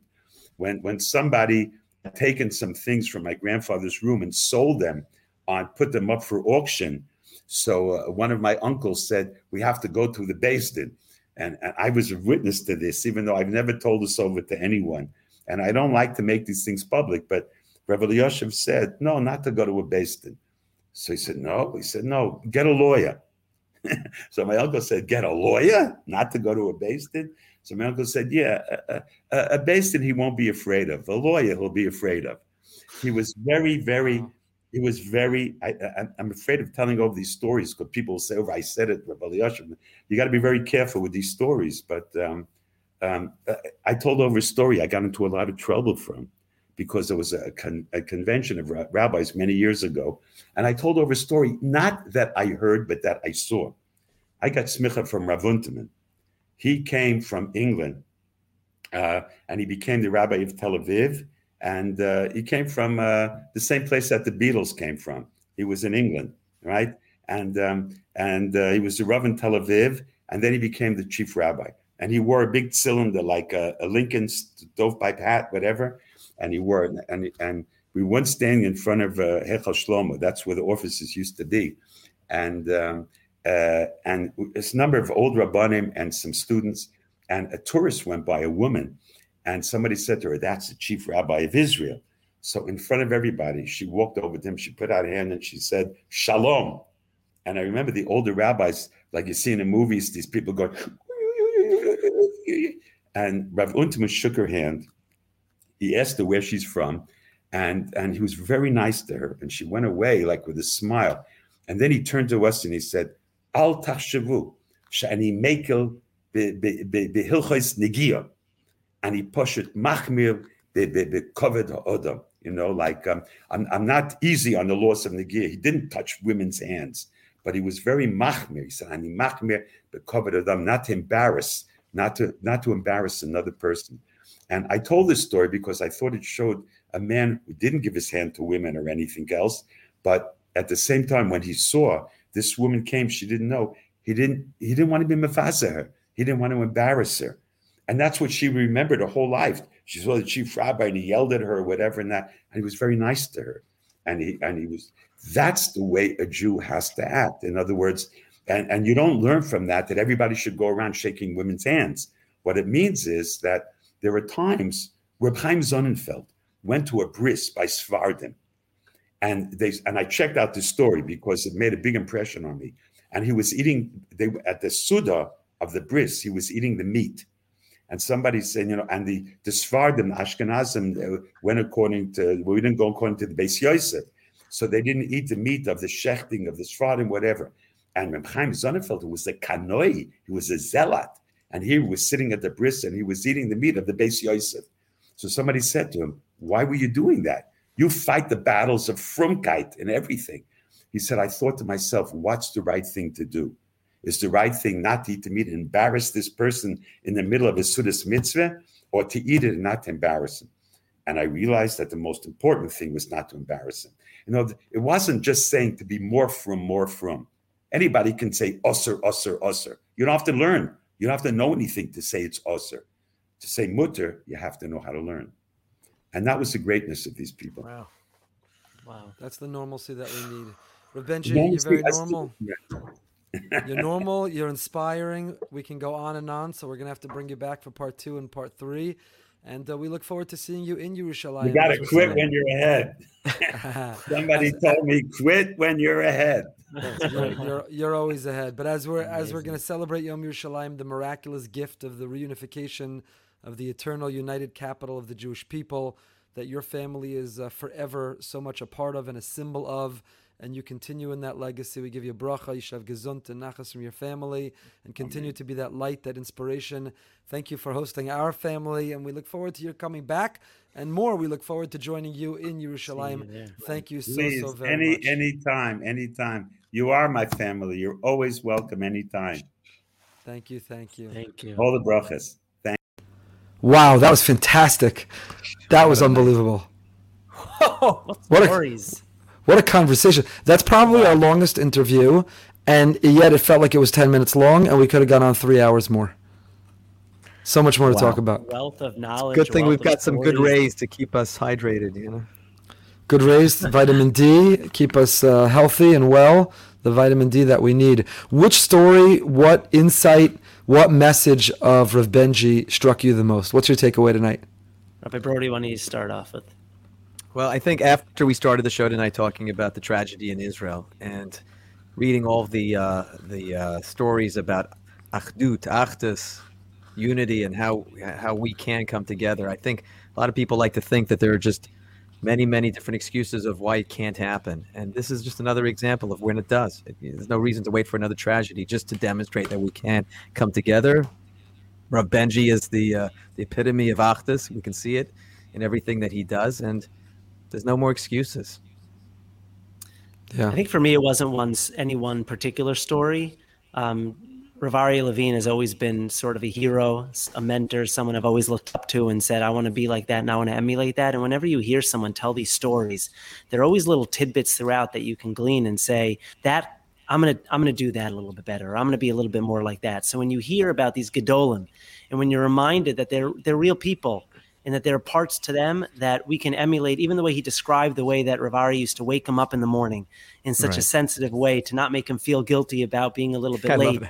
When when somebody had taken some things from my grandfather's room and sold them on, put them up for auction. So uh, one of my uncles said we have to go to the Din, and, and I was a witness to this, even though I've never told this over to anyone. And I don't like to make these things public, but Reb Elyashiv said, no, not to go to a Beis Din. So he said, no. He said, no, get a lawyer. so my uncle said, get a lawyer, not to go to a Beis Din. So my uncle said, yeah, a, a, a Beis Din he won't be afraid of. A lawyer he'll be afraid of. He was very, very, he was very, I, am afraid of telling over these stories because people will say, oh, I said it, Yoshev. You got to be very careful with these stories. But um, um, I told over a story I got into a lot of trouble from because there was a, con- a, convention of rabbis many years ago. And I told over a story, not that I heard, but that I saw. I got smicha from Rav Unterman. He came from England uh, and he became the rabbi of Tel Aviv. And uh, he came from uh, the same place that the Beatles came from. He was in England, right? And, um, and uh, he was the Rav in Tel Aviv. And then he became the chief rabbi. And he wore a big cylinder like a, a Lincoln stovepipe hat, whatever and he wore and and we weren't standing in front of uh, Heichal Shlomo. That's where the offices used to be, and um, uh, and this number of old rabbanim and some students, and a tourist went by, a woman, and somebody said to her, "That's the chief rabbi of Israel." So in front of everybody, she walked over to him. She put out her hand and she said, "Shalom." And I remember the older rabbis, like you see in the movies, these people going, and Rav Unterman shook her hand he asked her where she's from, and and he was very nice to her, and she went away like with a smile. And then he turned to us and he said, "Al tachshavu shani mekel behilchos negia," and he pushed machmir becovered odom. You know, like um, I'm, I'm not easy on the loss of negia. He didn't touch women's hands, but he was very machmir. He said, "Ani machmir becovered odom," not to embarrass, not to not to embarrass another person. And I told this story because I thought it showed a man who didn't give his hand to women or anything else. But at the same time, when he saw this woman came, she didn't know. He didn't. He didn't want to be mafasa her. He didn't want to embarrass her, and that's what she remembered her whole life. She saw the chief rabbi, and he yelled at her, or whatever, and that. And he was very nice to her, and he and he was. That's the way a Jew has to act. In other words, and and you don't learn from that that everybody should go around shaking women's hands. What it means is that there are times where Chaim Sonnenfeld went to a bris by Sfardim, and they and I checked out this story because it made a big impression on me. And he was eating they at the Suda of the bris, he was eating the meat. And somebody said, you know, and the the Ashkenazim went according to we didn't go according to the Beis Yosef. So they didn't eat the meat of the shechting of the Sfardim, whatever. And Reb Chaim Sonnenfeld, who was a kanoi, he was a zealot, and he was sitting at the bris and he was eating the meat of the Beis Yosef. So somebody said to him, Why were you doing that? You fight the battles of Frumkeit and everything. He said, I thought to myself, what's the right thing to do? Is the right thing not to eat the meat and embarrass this person in the middle of a Sudas mitzvah, or to eat it and not to embarrass him? And I realized that the most important thing was not to embarrass him. You know, it wasn't just saying to be more from, more from. Anybody can say usser, usser, usser. You don't have to learn you don't have to know anything to say it's osir. To say mutter, you have to know how to learn. And that was the greatness of these people. Wow. Wow. That's the normalcy that we need. Rav you're very normal. You're normal. You're inspiring. We can go on and on. So we're going to have to bring you back for part two and part three. And uh, we look forward to seeing you in Yerushalayim. You got to quit when you're ahead. Somebody told me, quit when you're ahead. you're, you're, you're, always ahead. But as we're Amazing. as we're going to celebrate Yom Yerushalayim, the miraculous gift of the reunification of the eternal united capital of the Jewish people, that your family is uh, forever so much a part of and a symbol of and you continue in that legacy. We give you bracha, you should have gesund and nachas from your family, and continue Amen. to be that light, that inspiration. Thank you for hosting our family, and we look forward to your coming back and more. We look forward to joining you in Yerushalayim. You Thank you so Please, so very any, much. Anytime, anytime. You are my family. You're always welcome anytime. Thank you, thank you, thank you. All the brachas. Thank. Wow, that was fantastic. That was unbelievable. what, what stories! A, what a conversation. That's probably wow. our longest interview. and yet it felt like it was 10 minutes long, and we could have gone on three hours more. So much more to talk about. Wealth of knowledge. Good thing we've got some good rays to keep us hydrated. You know. Good rays, vitamin D, keep us uh, healthy and well. The vitamin D that we need. Which story, what insight, what message of Rav Benji struck you the most? What's your takeaway tonight? Rabbi Brody, why don't you start off with? Well, I think after we started the show tonight talking about the tragedy in Israel and reading all the uh, the uh, stories about achdut, achdus, unity, and how how we can come together, I think a lot of people like to think that there are just many many different excuses of why it can't happen, and this is just another example of when it does. It, there's no reason to wait for another tragedy just to demonstrate that we can come together. Rav Benji is the uh, the epitome of achdus. We can see it in everything that he does, and there's no more excuses. Yeah. I think for me, it wasn't one any one particular story. Um, Rav Aryeh Levin has always been sort of a hero, a mentor, someone I've always looked up to and said, I want to be like that and I want to emulate that. And whenever you hear someone tell these stories, there are always little tidbits throughout that you can glean and say, that I'm gonna I'm gonna do that a little bit better. Or I'm gonna be a little bit more like that. So when you hear about these Gedolim and when you're reminded that they're they're real people and that there are parts to them that we can emulate, even the way he described the way that Rav Aryeh used to wake him up in the morning in such a sensitive way to not make him feel guilty about being a little bit I late.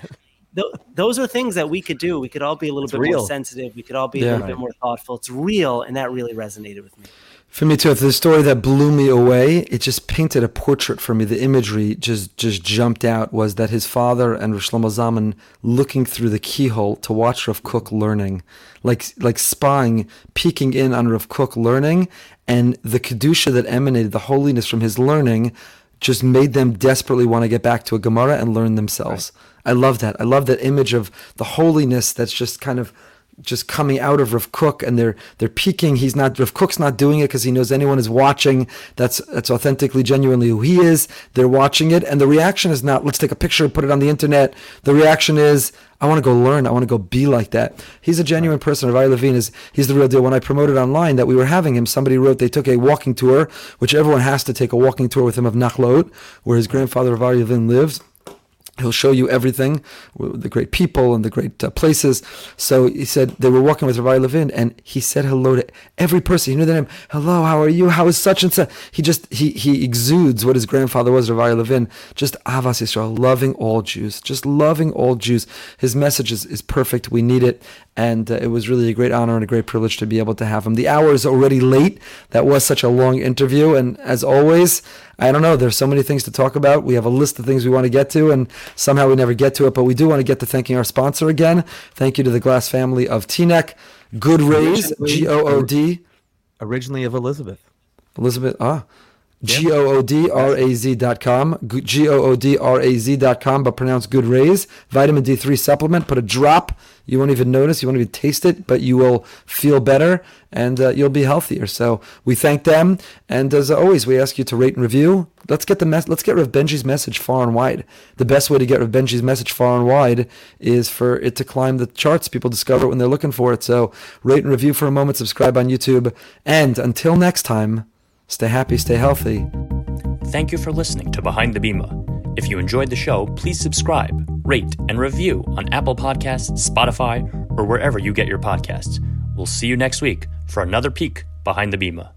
Those are things that we could do. We could all be a little It's bit real. more sensitive. We could all be Yeah. a little bit more thoughtful. It's real, and that really resonated with me. For me too, the story that blew me away, it just painted a portrait for me. The imagery just just jumped out was that his father and Rav Shlomo Zalman looking through the keyhole to watch Rav Kook learning, like like spying, peeking in on Rav Kook learning, and the kedusha that emanated, the holiness from his learning, just made them desperately want to get back to a Gemara and learn themselves. I love that. I love that image of the holiness that's just kind of just coming out of Rav Kook and they're they're peeking. He's not Rav Kook's not doing it because he knows anyone is watching. That's that's authentically, genuinely who he is. They're watching it, and the reaction is not let's take a picture, put it on the internet. The reaction is I want to go learn. I want to go be like that. He's a genuine person. Ravi Levine is he's the real deal. When I promoted online that we were having him, somebody wrote they took a walking tour, which everyone has to take a walking tour with him of Nachlaot, where his grandfather Rav Aryeh Levin lives. He'll show you everything, the great people and the great uh, places. So he said they were walking with Rabbi Levin, and he said hello to every person. He knew their name. Hello, how are you? How is such and such? He just he he exudes what his grandfather was, Rabbi Levin. Just Avas Yisrael, loving all Jews, just loving all Jews. His message is, is perfect. We need it, and uh, it was really a great honor and a great privilege to be able to have him. The hour is already late. That was such a long interview, and as always. I don't know. There's so many things to talk about. We have a list of things we want to get to, and somehow we never get to it. But we do want to get to thanking our sponsor again. Thank you to the Glass family of TNEC. Good Raz, G O O D. Originally of Elizabeth. Elizabeth, ah. G O O D R A Z dot com. G O O D R A Z dot com, but pronounced good rays. Vitamin D3 supplement. Put a drop. You won't even notice. You won't even taste it, but you will feel better and uh, you'll be healthier. So we thank them. And as always, we ask you to rate and review. Let's get the mess. Let's get Rev Benji's message far and wide. The best way to get Rev Benji's message far and wide is for it to climb the charts. People discover it when they're looking for it. So rate and review for a moment. Subscribe on YouTube. And until next time. Stay happy, stay healthy. Thank you for listening to Behind the Bima. If you enjoyed the show, please subscribe, rate, and review on Apple Podcasts, Spotify, or wherever you get your podcasts. We'll see you next week for another peek behind the Bema.